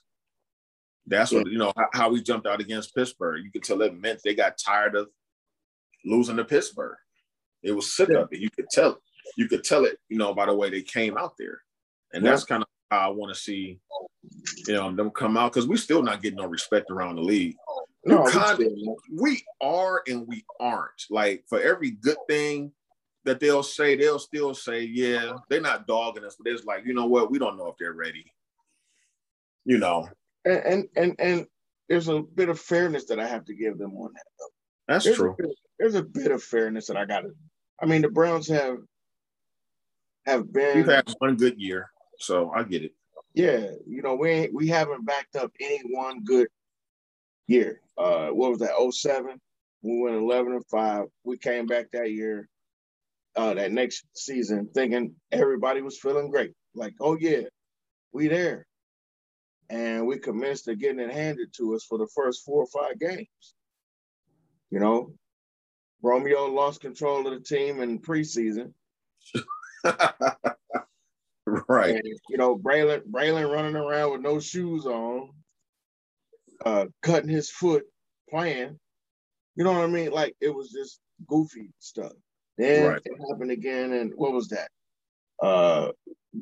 That's what you know how, we jumped out against Pittsburgh. You could tell it meant they got tired of losing to Pittsburgh. It was sick yeah. of it. You could tell. You could tell it, you know, by the way they came out there, and yeah. that's kind of how I want to see, you know, them come out because we're still not getting no respect around the league. No, kind of, we are and we aren't. Like for every good thing that they'll say, they'll still say, yeah, they're not dogging us, but it's like, you know what, we don't know if they're ready. You know, and and and, and there's a bit of fairness that I have to give them on that. Though. That's there's true. A bit, there's a bit of fairness that I got to. I mean, the Browns have have been. We've had one good year, so I get it. Yeah, you know, we we haven't backed up any one good year. Uh, what was that? 07? We went 11 and five. We came back that year, uh, that next season, thinking everybody was feeling great. Like, oh yeah, we there and we commenced to getting it handed to us for the first four or five games. You know, Romeo lost control of the team in preseason. right. And, you know, Braylon, Braylon running around with no shoes on, uh, cutting his foot, playing. You know what I mean? Like it was just goofy stuff. Then right. it happened again, and what was that? Uh,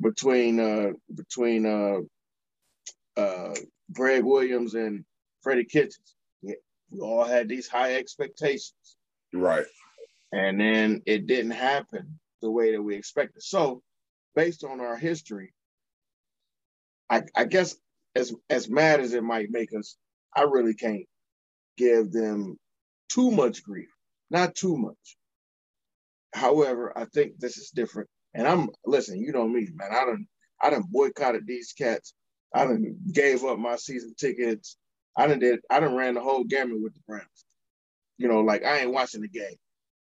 between uh, between uh, uh, Gregg Williams and Freddie Kitchens. We all had these high expectations. Right. And then it didn't happen the way that we expected. So, based on our history, I, I guess as as mad as it might make us, I really can't give them too much grief. Not too much. However, I think this is different. And I'm listen, you know me, man. I don't I done boycotted these cats I done gave up my season tickets. I done did I done ran the whole gamut with the Browns. You know, like I ain't watching the game.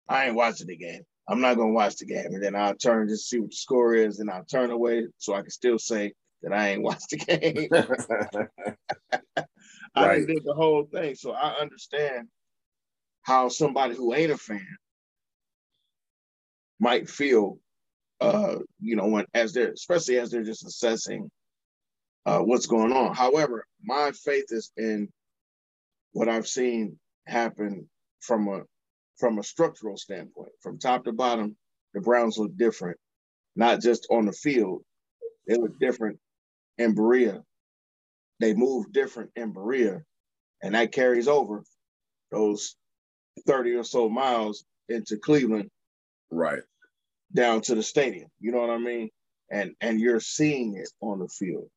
I ain't watching the game. I'm not gonna watch the game. And then I'll turn just see what the score is, and I'll turn away so I can still say that I ain't watched the game. I right. did the whole thing. So I understand how somebody who ain't a fan might feel uh, you know, when as they're especially as they're just assessing uh, what's going on. However, my faith is in what I've seen happen from a from a structural standpoint, from top to bottom. The Browns look different, not just on the field. They look different in Berea. They move different in Berea, and that carries over those thirty or so miles into Cleveland, right down to the stadium. You know what I mean? And and you're seeing it on the field.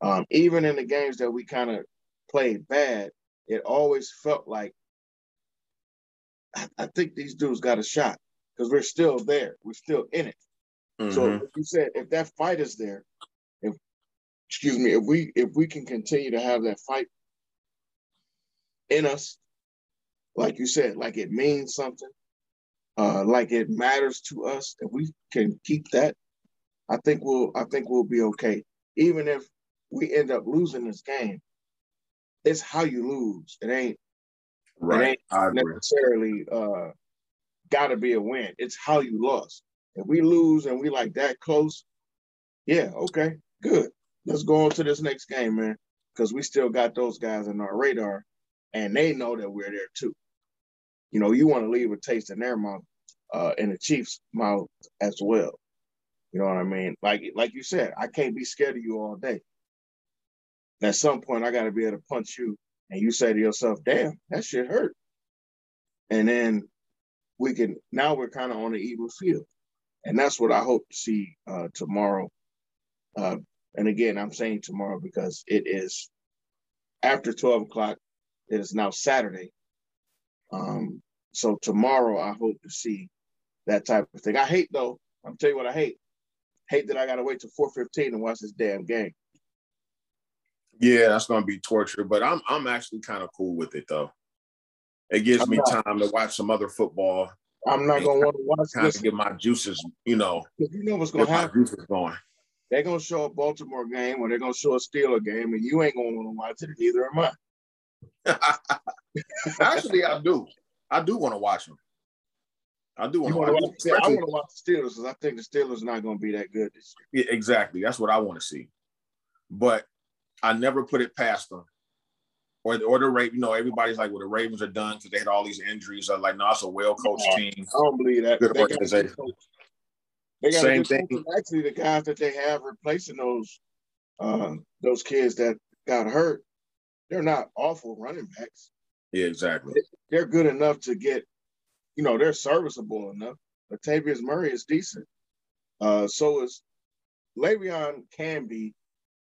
Um, even in the games that we kind of played bad, it always felt like I, I think these dudes got a shot because we're still there. We're still in it. Mm-hmm. So you said if that fight is there, if excuse me, if we if we can continue to have that fight in us, like you said, like it means something, uh, like it matters to us, if we can keep that, I think we'll I think we'll be okay. Even if we end up losing this game, it's how you lose. It ain't right. It ain't necessarily uh, got to be a win. It's how you lost. If we lose and we like that close, yeah, okay, good. Let's go on to this next game, man, because we still got those guys on our radar, and they know that we're there too. You know, you want to leave a taste in their mouth, uh, in the Chiefs' mouth as well. You know what I mean? Like, like you said, I can't be scared of you all day at some point I got to be able to punch you, and you say to yourself, "Damn, that shit hurt," and then we can now we're kind of on the even field, and that's what I hope to see uh, tomorrow. Uh, and again, I'm saying tomorrow because it is after 12 o'clock. It is now Saturday. Um, so tomorrow I hope to see that type of thing. I hate though. I'm tell you what I hate. Hate that I gotta wait till 4:15 to watch this damn game. Yeah, that's gonna be torture, but I'm I'm actually kind of cool with it though. It gives I'm me not, time to watch some other football. I'm not gonna want to watch kind of get my juices, you know. You know what's gonna happen. Juices going. They're gonna show a Baltimore game or they're gonna show a Steeler game, and you ain't gonna want to watch it. Neither am I. Actually, I do. I do want to watch them. I do want to watch. watch I want to watch the Steelers because I think the Steelers not going to be that good this year. Yeah, exactly. That's what I want to see. But I never put it past them. Or, or the Ravens, you know, everybody's like, well, the Ravens are done because they had all these injuries. I'm like, no, it's a well coached team. I don't believe that. Good they organization. Got they got Same thing. Actually, the guys that they have replacing those uh, those kids that got hurt, they're not awful running backs. Yeah, exactly. They're good enough to get, you know, they're serviceable enough. Latavius Murray is decent. Uh, so is Le'Veon can be,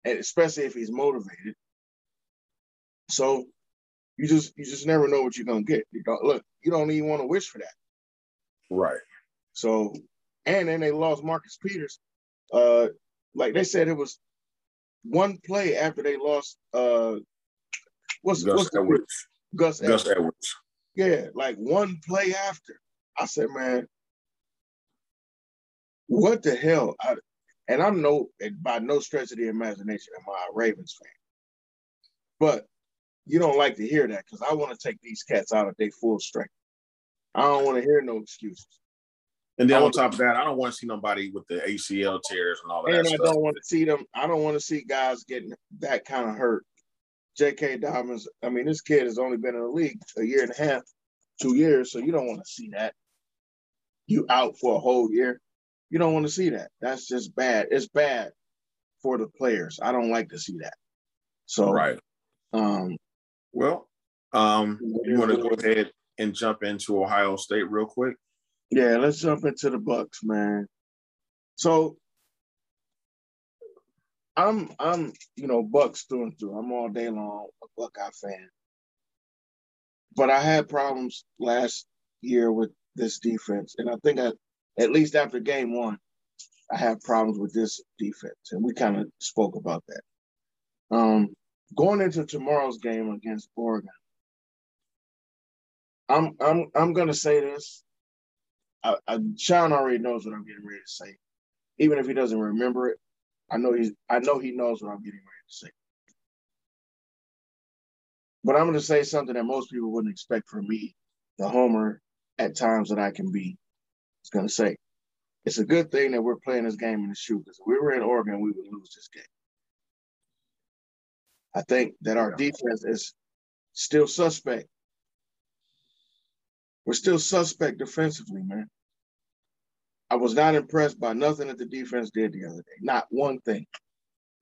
and especially if he's motivated. So you just you just never know what you're gonna get. You don't look, you don't even want to wish for that. Right. So and then they lost Marcus Peters. Uh like they said it was one play after they lost uh what's Gus what's Edwards. Gus, Gus Edwards. Edwards. Yeah, like one play after. I said, man, what the hell? I, and I'm no, by no stretch of the imagination am I a Ravens fan. But you don't like to hear that because I want to take these cats out of their full strength. I don't want to hear no excuses. And then on top of that, I don't want to see nobody with the ACL tears and all that. And I don't want to see them. I don't want to see guys getting that kind of hurt J.K. Dobbins, I mean, this kid has only been in the league a year and a half, two years, so you don't want to see that. You out for a whole year. You don't want to see that. That's just bad. It's bad for the players. I don't like to see that. So right. Um well, um you want to go ahead and jump into Ohio State real quick? Yeah, let's jump into the Bucks, man. So I'm I'm you know Bucks through and through. I'm all day long a Buckeye fan. But I had problems last year with this defense, and I think I, at least after game one, I have problems with this defense, and we kind of spoke about that. Um, going into tomorrow's game against Oregon, I'm I'm I'm gonna say this. I, I, Sean already knows what I'm getting ready to say, even if he doesn't remember it. I know he's I know he knows what I'm getting ready to say. But I'm going to say something that most people wouldn't expect from me, the homer at times that I can be. It's going to say, it's a good thing that we're playing this game in the shoe because if we were in Oregon, we would lose this game. I think that our defense is still suspect. We're still suspect defensively, man. I was not impressed by nothing that the defense did the other day. Not one thing.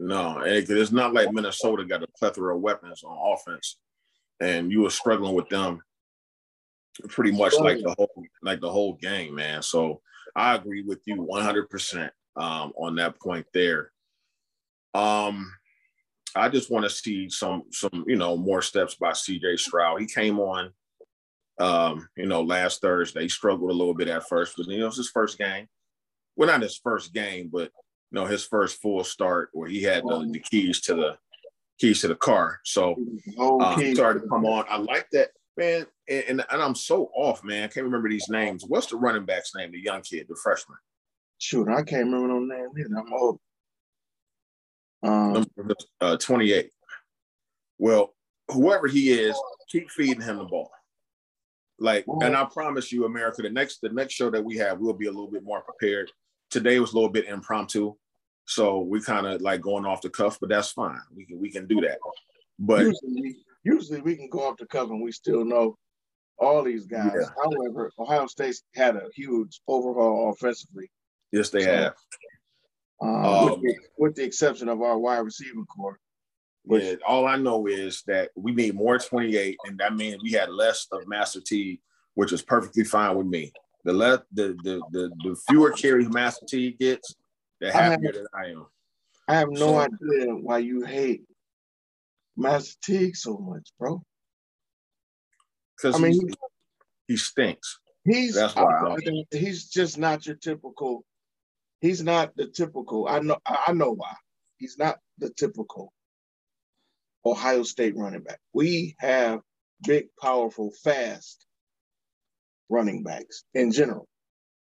No, it's not like Minnesota got a plethora of weapons on offense, and you were struggling with them pretty much like the whole like the whole game, man. So I agree with you 100 um, percent on that point there. Um, I just want to see some some you know more steps by C.J. Stroud. He came on um, you know, last Thursday. He struggled a little bit at first, but you know, it was his first game. Well, not his first game, but you know, his first full start where he had the, the keys to the keys to the car. So um, started to come on. I like that, man. And, and, and I'm so off, man. I can't remember these names. What's the running back's name? The young kid, the freshman. Shoot, I can't remember no name either. I'm old. Um, uh, 28. Well, whoever he is, keep feeding him the ball. Like, and I promise you, America, the next the next show that we have, we'll be a little bit more prepared. Today was a little bit impromptu, so we kind of like going off the cuff, but that's fine. We can we can do that. But usually, usually we can go off the cuff and we still know all these guys. Yeah. However, Ohio State's had a huge overhaul offensively. Yes, they so, have. Um, um, with, the, with, the, exception of our wide receiving corps. But all I know is that we need more 28, and that means we had less of Master T, which is perfectly fine with me. The less the the the, the fewer carries Master T gets, the happier I that I am. I have no so, idea why you hate Master T so much, bro. Because I mean, he, he stinks. He's that's why I, he's just not your typical. He's not the typical. I know. I know why. He's not the typical Ohio State running back. We have big, powerful, fast running backs in general.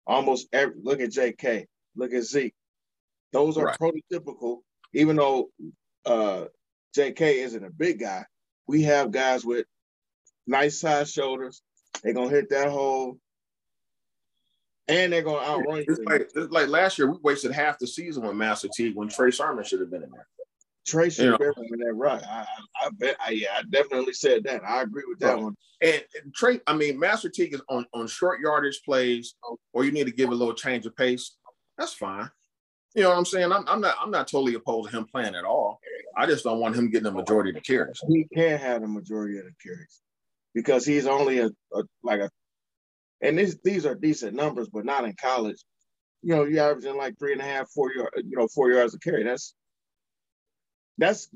Almost every look at JK, look at Zeke. Those are right. prototypical, even though uh, JK isn't a big guy, we have guys with nice size shoulders. They're gonna hit that hole. And they're gonna outrun you. It's like, it's like last year, we wasted half the season with Master Teague when Trey Sermon should have been in there. Trey should have been in that run. I, I, bet. I, yeah, I definitely said that. I agree with that one. And, and Trey, I mean, Master Teague is on on short yardage plays, or you need to give a little change of pace. That's fine. You know what I'm saying? I'm, I'm not I'm not totally opposed to him playing at all. I just don't want him getting the majority of the carries. He can't have the majority of the carries because he's only a, a like a and these these are decent numbers, but not in college. You know, you're averaging like three and a half, four yard, you know, four yards a carry. That's that's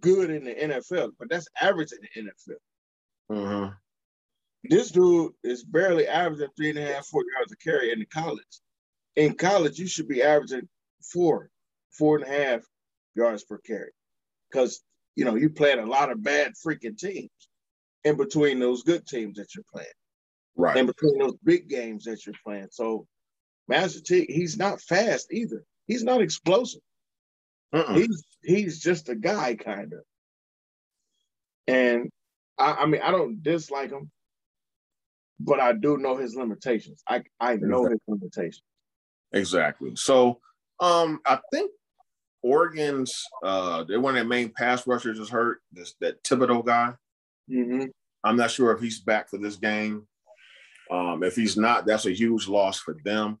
good in the NFL, but that's average in the NFL. Mm-hmm. This dude is barely averaging three and a half, four yards a carry in the college. In college, you should be averaging four, four and a half yards per carry. Because, you know, you played a lot of bad freaking teams in between those good teams that you're playing. Right. In between those big games that you're playing. So Master T, he's not fast either. He's not explosive. Uh-uh. He's he's just a guy, kind of. And I, I, mean, I don't dislike him, but I do know his limitations. I I know exactly. his limitations. Exactly. So, um, I think Oregon's uh, they one of their main pass rushers is hurt. This that Thibodeaux guy. Mm-hmm. I'm not sure if he's back for this game. Um, if he's not, that's a huge loss for them.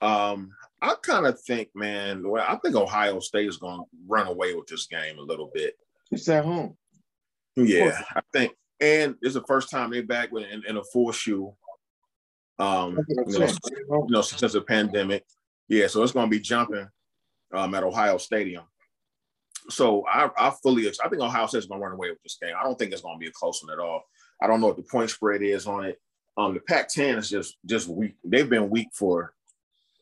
Um, I kind of think, man, well, I think Ohio State is going to run away with this game a little bit. It's at home. Yeah, I think, and it's the first time they're back with, in, in a full shoe. Um, you know, you know, since the pandemic. Yeah, so it's going to be jumping um, at Ohio Stadium. So I, I fully, I think Ohio State's going to run away with this game. I don't think it's going to be a close one at all. I don't know what the point spread is on it. Um, the Pac-10 is just just weak. They've been weak for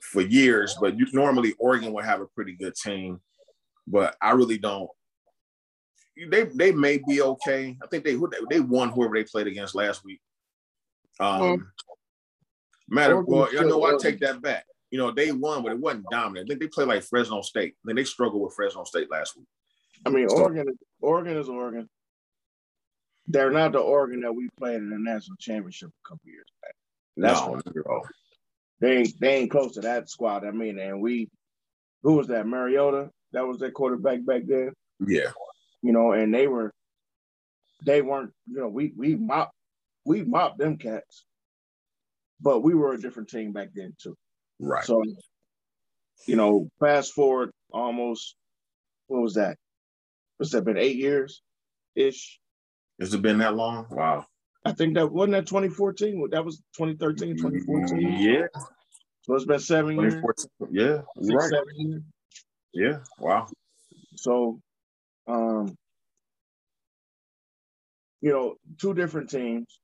for years, but you, normally Oregon would have a pretty good team. But I really don't. They they may be okay. I think they they won whoever they played against last week. Um, um matter well, you know I take that back. You know they won, but it wasn't dominant. I think they played like Fresno State. I think they struggled with Fresno State last week. I mean, so, Oregon, Oregon is Oregon. They're not the Oregon that we played in the national championship a couple years back. That's no, they ain't they ain't close to that squad. I mean, and we who was that? Mariota? That was their quarterback back then. Yeah. You know, and they were they weren't, you know, we we mopped we mopped them cats. But we were a different team back then too. Right. So, you know, fast forward almost what was that? What's that been eight years ish? Has it been that long? Wow. I think that wasn't that 2014. That was 2013, 2014. Yeah. So it's been seven years. Yeah, Six, right. Years. Yeah. Wow. So, um, you know, two different teams.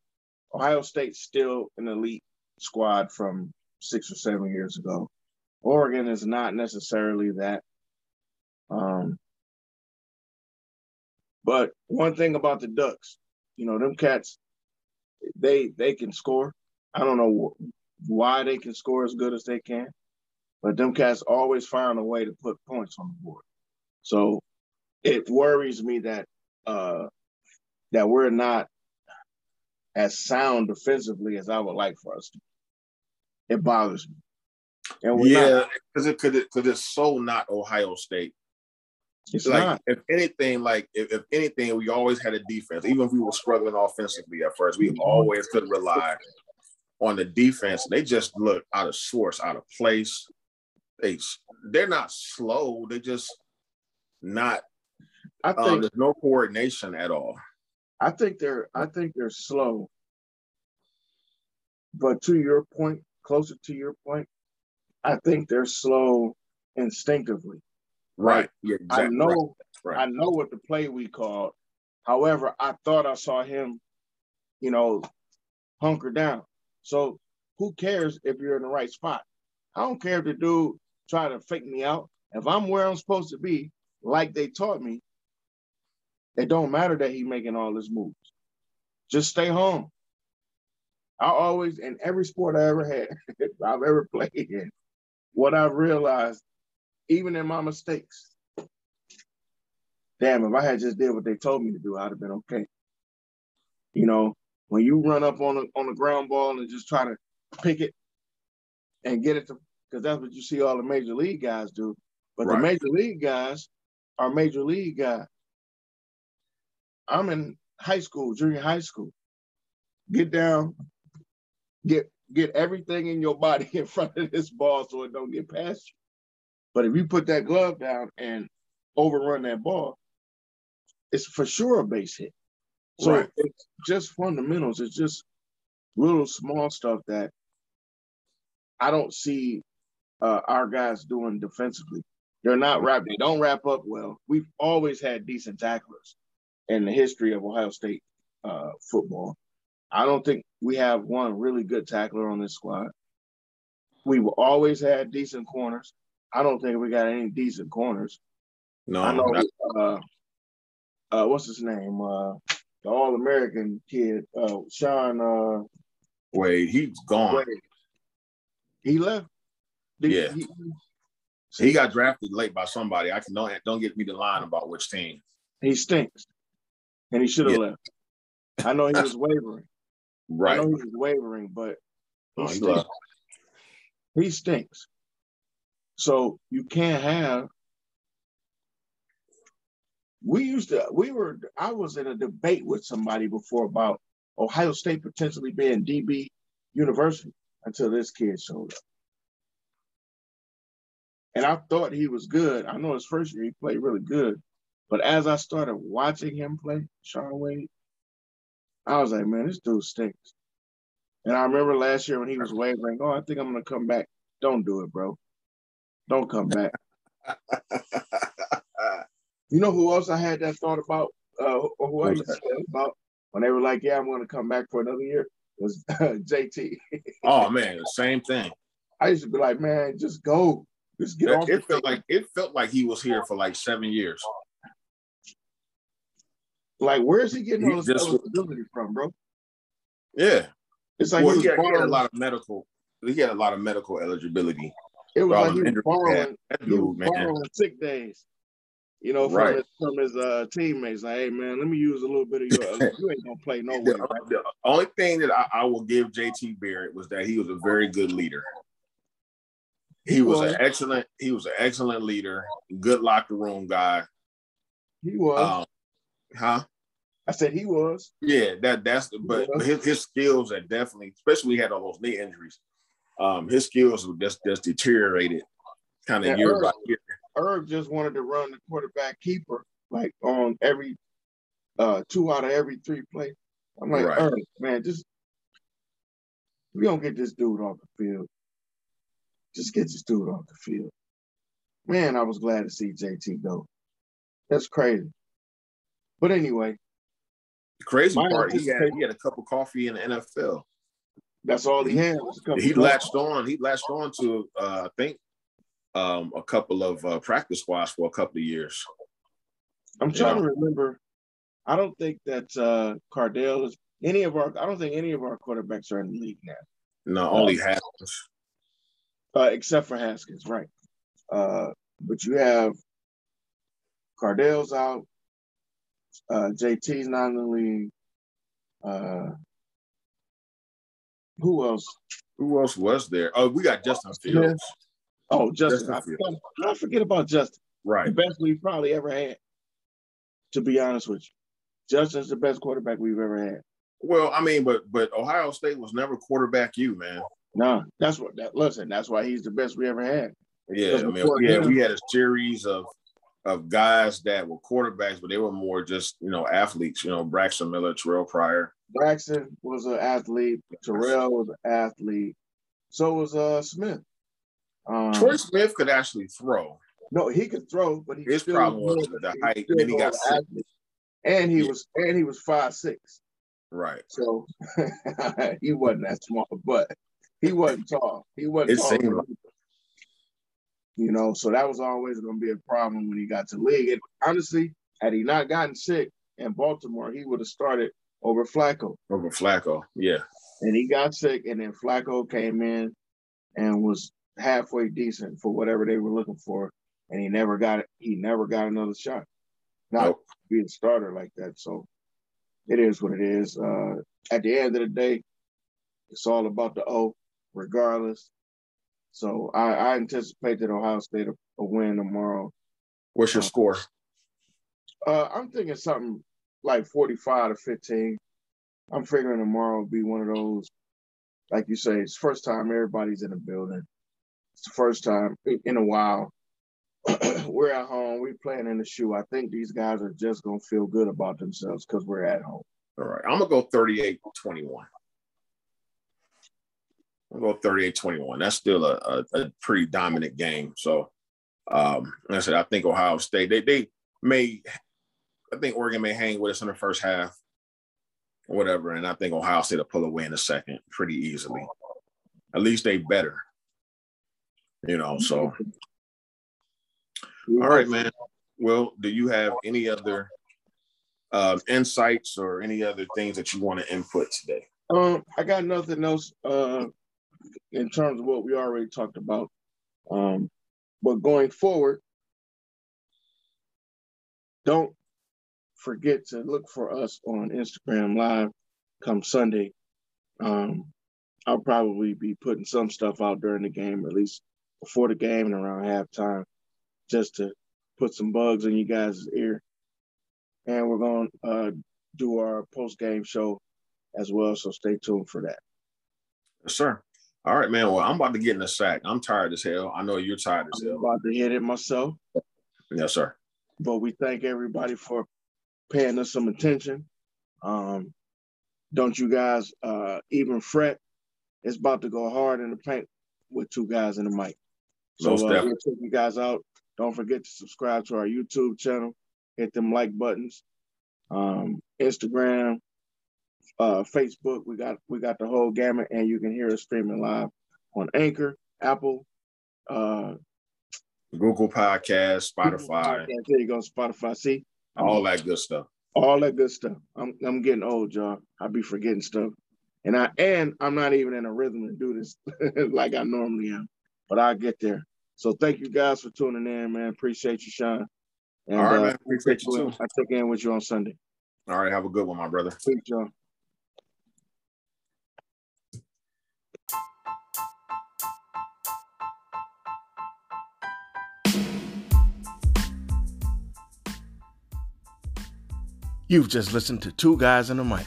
Ohio State's still an elite squad from six or seven years ago. Oregon is not necessarily that. Um, but one thing about the Ducks, you know, them cats, they they can score. I don't know why they can score as good as they can, but them cats always find a way to put points on the board. So it worries me that uh, that we're not as sound defensively as I would like for us to. It bothers me. And yeah, because it could because it's so not Ohio State. It's like not. if anything, like if, if, anything, we always had a defense. Even if we were struggling offensively at first, we mm-hmm. always could rely on the defense. They just look out of source, out of place. They they're not slow. They just not. I um, think um, there's no coordination at all. I think they're I think they're slow. But to your point, closer to your point, I think they're slow instinctively. Right. Yeah, exactly. I know right. I know what the play we called. However, I thought I saw him, you know, hunker down. So who cares if you're in the right spot? I don't care if the dude try to fake me out. If I'm where I'm supposed to be, like they taught me, It don't matter that he making all his moves. Just stay home. I always, in every sport I ever had, I've ever played in, what I've realized, even in my mistakes, damn, if I had just did what they told me to do, I'd have been okay. You know, when you run up on a on a ground ball and just try to pick it and get it to, because that's what you see all the major league guys do. But right. the major league guys are major league guys. I'm in high school, junior high school. Get down, get get everything in your body in front of this ball so it don't get past you. But if you put that glove down and overrun that ball, it's for sure a base hit. So right. it's just fundamentals. It's just little small stuff that I don't see uh, our guys doing defensively. They're not wrap. They don't wrap up well. We've always had decent tacklers in the history of Ohio State uh, football. I don't think we have one really good tackler on this squad. We've always had decent corners. I don't think we got any decent corners. No, I know. Uh, uh, what's his name? Uh, the All American kid, uh, Sean. Uh, Wade, he's gone. Wade. He left. Did yeah. He, he, got drafted late by somebody. I can don't don't get me the line about which team. He stinks, and he should have yeah. left. I know he was wavering. Right. I know he was wavering, but he, oh, stinks. he stinks. So you can't have. We used to, we were, I was in a debate with somebody before about Ohio State potentially being DB University until this kid showed up. And I thought he was good. I know his first year he played really good. But as I started watching him play, Shaun Wade, I was like, man, this dude stinks. And I remember last year when he was wavering, oh, I think I'm gonna come back. Don't do it, bro. Don't come back. you know who else I had that thought about? Uh, who I about when they were like, "Yeah, I'm going to come back for another year." Was uh, JT? oh man, same thing. I used to be like, "Man, just go, just get it, off." It felt like it felt like he was here for like seven years. Like, where's he getting all this eligibility from, bro? Yeah, it's like well, he, he, had, he, had, a lot of medical. He had a lot of medical eligibility. It was like he was borrowing, dude, he was borrowing sick days. You know, from right. his, from his uh, teammates, like, hey man, let me use a little bit of your. you ain't gonna play no way. Right? The only thing that I, I, will give JT Barrett was that he was a very good leader. He, he was, was, an excellent. He was an excellent leader. Good locker room guy. He was. Um, huh? I said he was. Yeah, that that's the but, but his, his skills are definitely, especially he had all those knee injuries. Um, his skills just just deteriorated kind of year Urb, by year. Urb just wanted to run the quarterback keeper like on every uh two out of every three plays. I'm like, right. Urb, man, just we don't get this dude off the field. Just get this dude off the field. Man, I was glad to see JT go. That's crazy. But anyway, the crazy My part, he had, he had a cup of coffee in the NFL. That's all he had. He latched on. He latched on to, uh, I think, um, a couple of uh, practice squads for a couple of years. I'm trying to remember. I don't think that uh, Cardale is any of our. I don't think any of our quarterbacks are in the league now. No, only uh, Haskins. Uh, except for Haskins, right? Uh, but you have Cardale's out. Uh, JT's not in the league. Uh, who else? Who else was there? Oh, we got Justin Fields. Oh, Justin. Justin I, forgot, I forget about Justin. Right. The best we've probably ever had, to be honest with you. Justin's the best quarterback we've ever had. Well, I mean, but but Ohio State was never quarterback you, man. No, that's what that listen, that's why he's the best we ever had. Yeah, I mean, yeah, we had a series of of guys that were quarterbacks, but they were more just you know athletes. You know, Braxton Miller, Terrell Pryor. Braxton was an athlete. Terrell was an athlete. So was uh Smith. Um, Troy Smith could actually throw. No, he could throw, but he his problem was the height. And he got sick. and he yeah. was and he was five six. Right. So he wasn't that small, but he wasn't tall. He wasn't it tall. You know, so that was always going to be a problem when he got to league. And honestly, had he not gotten sick, in Baltimore, he would have started over Flacco. Over Flacco, yeah. And he got sick, and then Flacco came in and was halfway decent for whatever they were looking for, and he never got it. He never got another shot. Not nope. be a starter like that. So it is what it is. Uh, at the end of the day, it's all about the O, regardless. So I, I anticipate that Ohio State will, win tomorrow. What's your uh, score? Uh, I'm thinking something like 45 to 15. I'm figuring tomorrow will be one of those, like you say, it's first time everybody's in the building. It's the first time in a while. we're at home. We're playing in the shoe. I think these guys are just gonna feel good about themselves because we're at home. All right. I'm gonna go 38-21. I'll go 38-21. That's still a, a, a, pretty dominant game. So um, like I said, I think Ohio State, they they may I think Oregon may hang with us in the first half, or whatever. And I think Ohio State will pull away in the second pretty easily. At least they better. You know, so all right, man. Well, do you have any other uh, insights or any other things that you want to input today? Um, I got nothing else uh, in terms of what we already talked about. Um, but going forward, don't forget to look for us on Instagram Live come Sunday. Um, I'll probably be putting some stuff out during the game, at least before the game and around halftime, just to put some bugs in you guys' ear. And we're going to uh, do our post game show as well. So stay tuned for that. Yes, sir. All right, man. Well, I'm about to get in the sack. I'm tired as hell. I know you're tired as I'm hell. about to hit it myself. Yes, sir. But we thank everybody for paying us some attention. Um, don't you guys uh, even fret. It's about to go hard in the paint with two guys in the mic. So uh, we'll check you guys out. Don't forget to subscribe to our YouTube channel. Hit them like buttons. Um, Instagram, uh, Facebook. We got we got the whole gamut, and you can hear us streaming live on Anchor, Apple, uh, Google Podcast, Spotify. Podcast. There you go, Spotify. See all that good stuff. All that good stuff. I'm I'm getting old, y'all. I be forgetting stuff, and I and I'm not even in a rhythm to do this like I normally am, but I'll get there. So thank you guys for tuning in, man. Appreciate you, Sean. And, All right, uh, man. Appreciate you too. I check in with you on Sunday. All right, have a good one, my brother. Peace, John. You've just listened to Two Guys in a Mic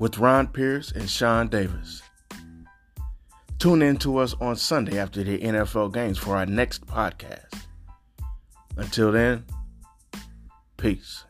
with Ron Pierce and Sean Davis. Tune in to us on Sunday after the NFL games for our next podcast. Until then, peace.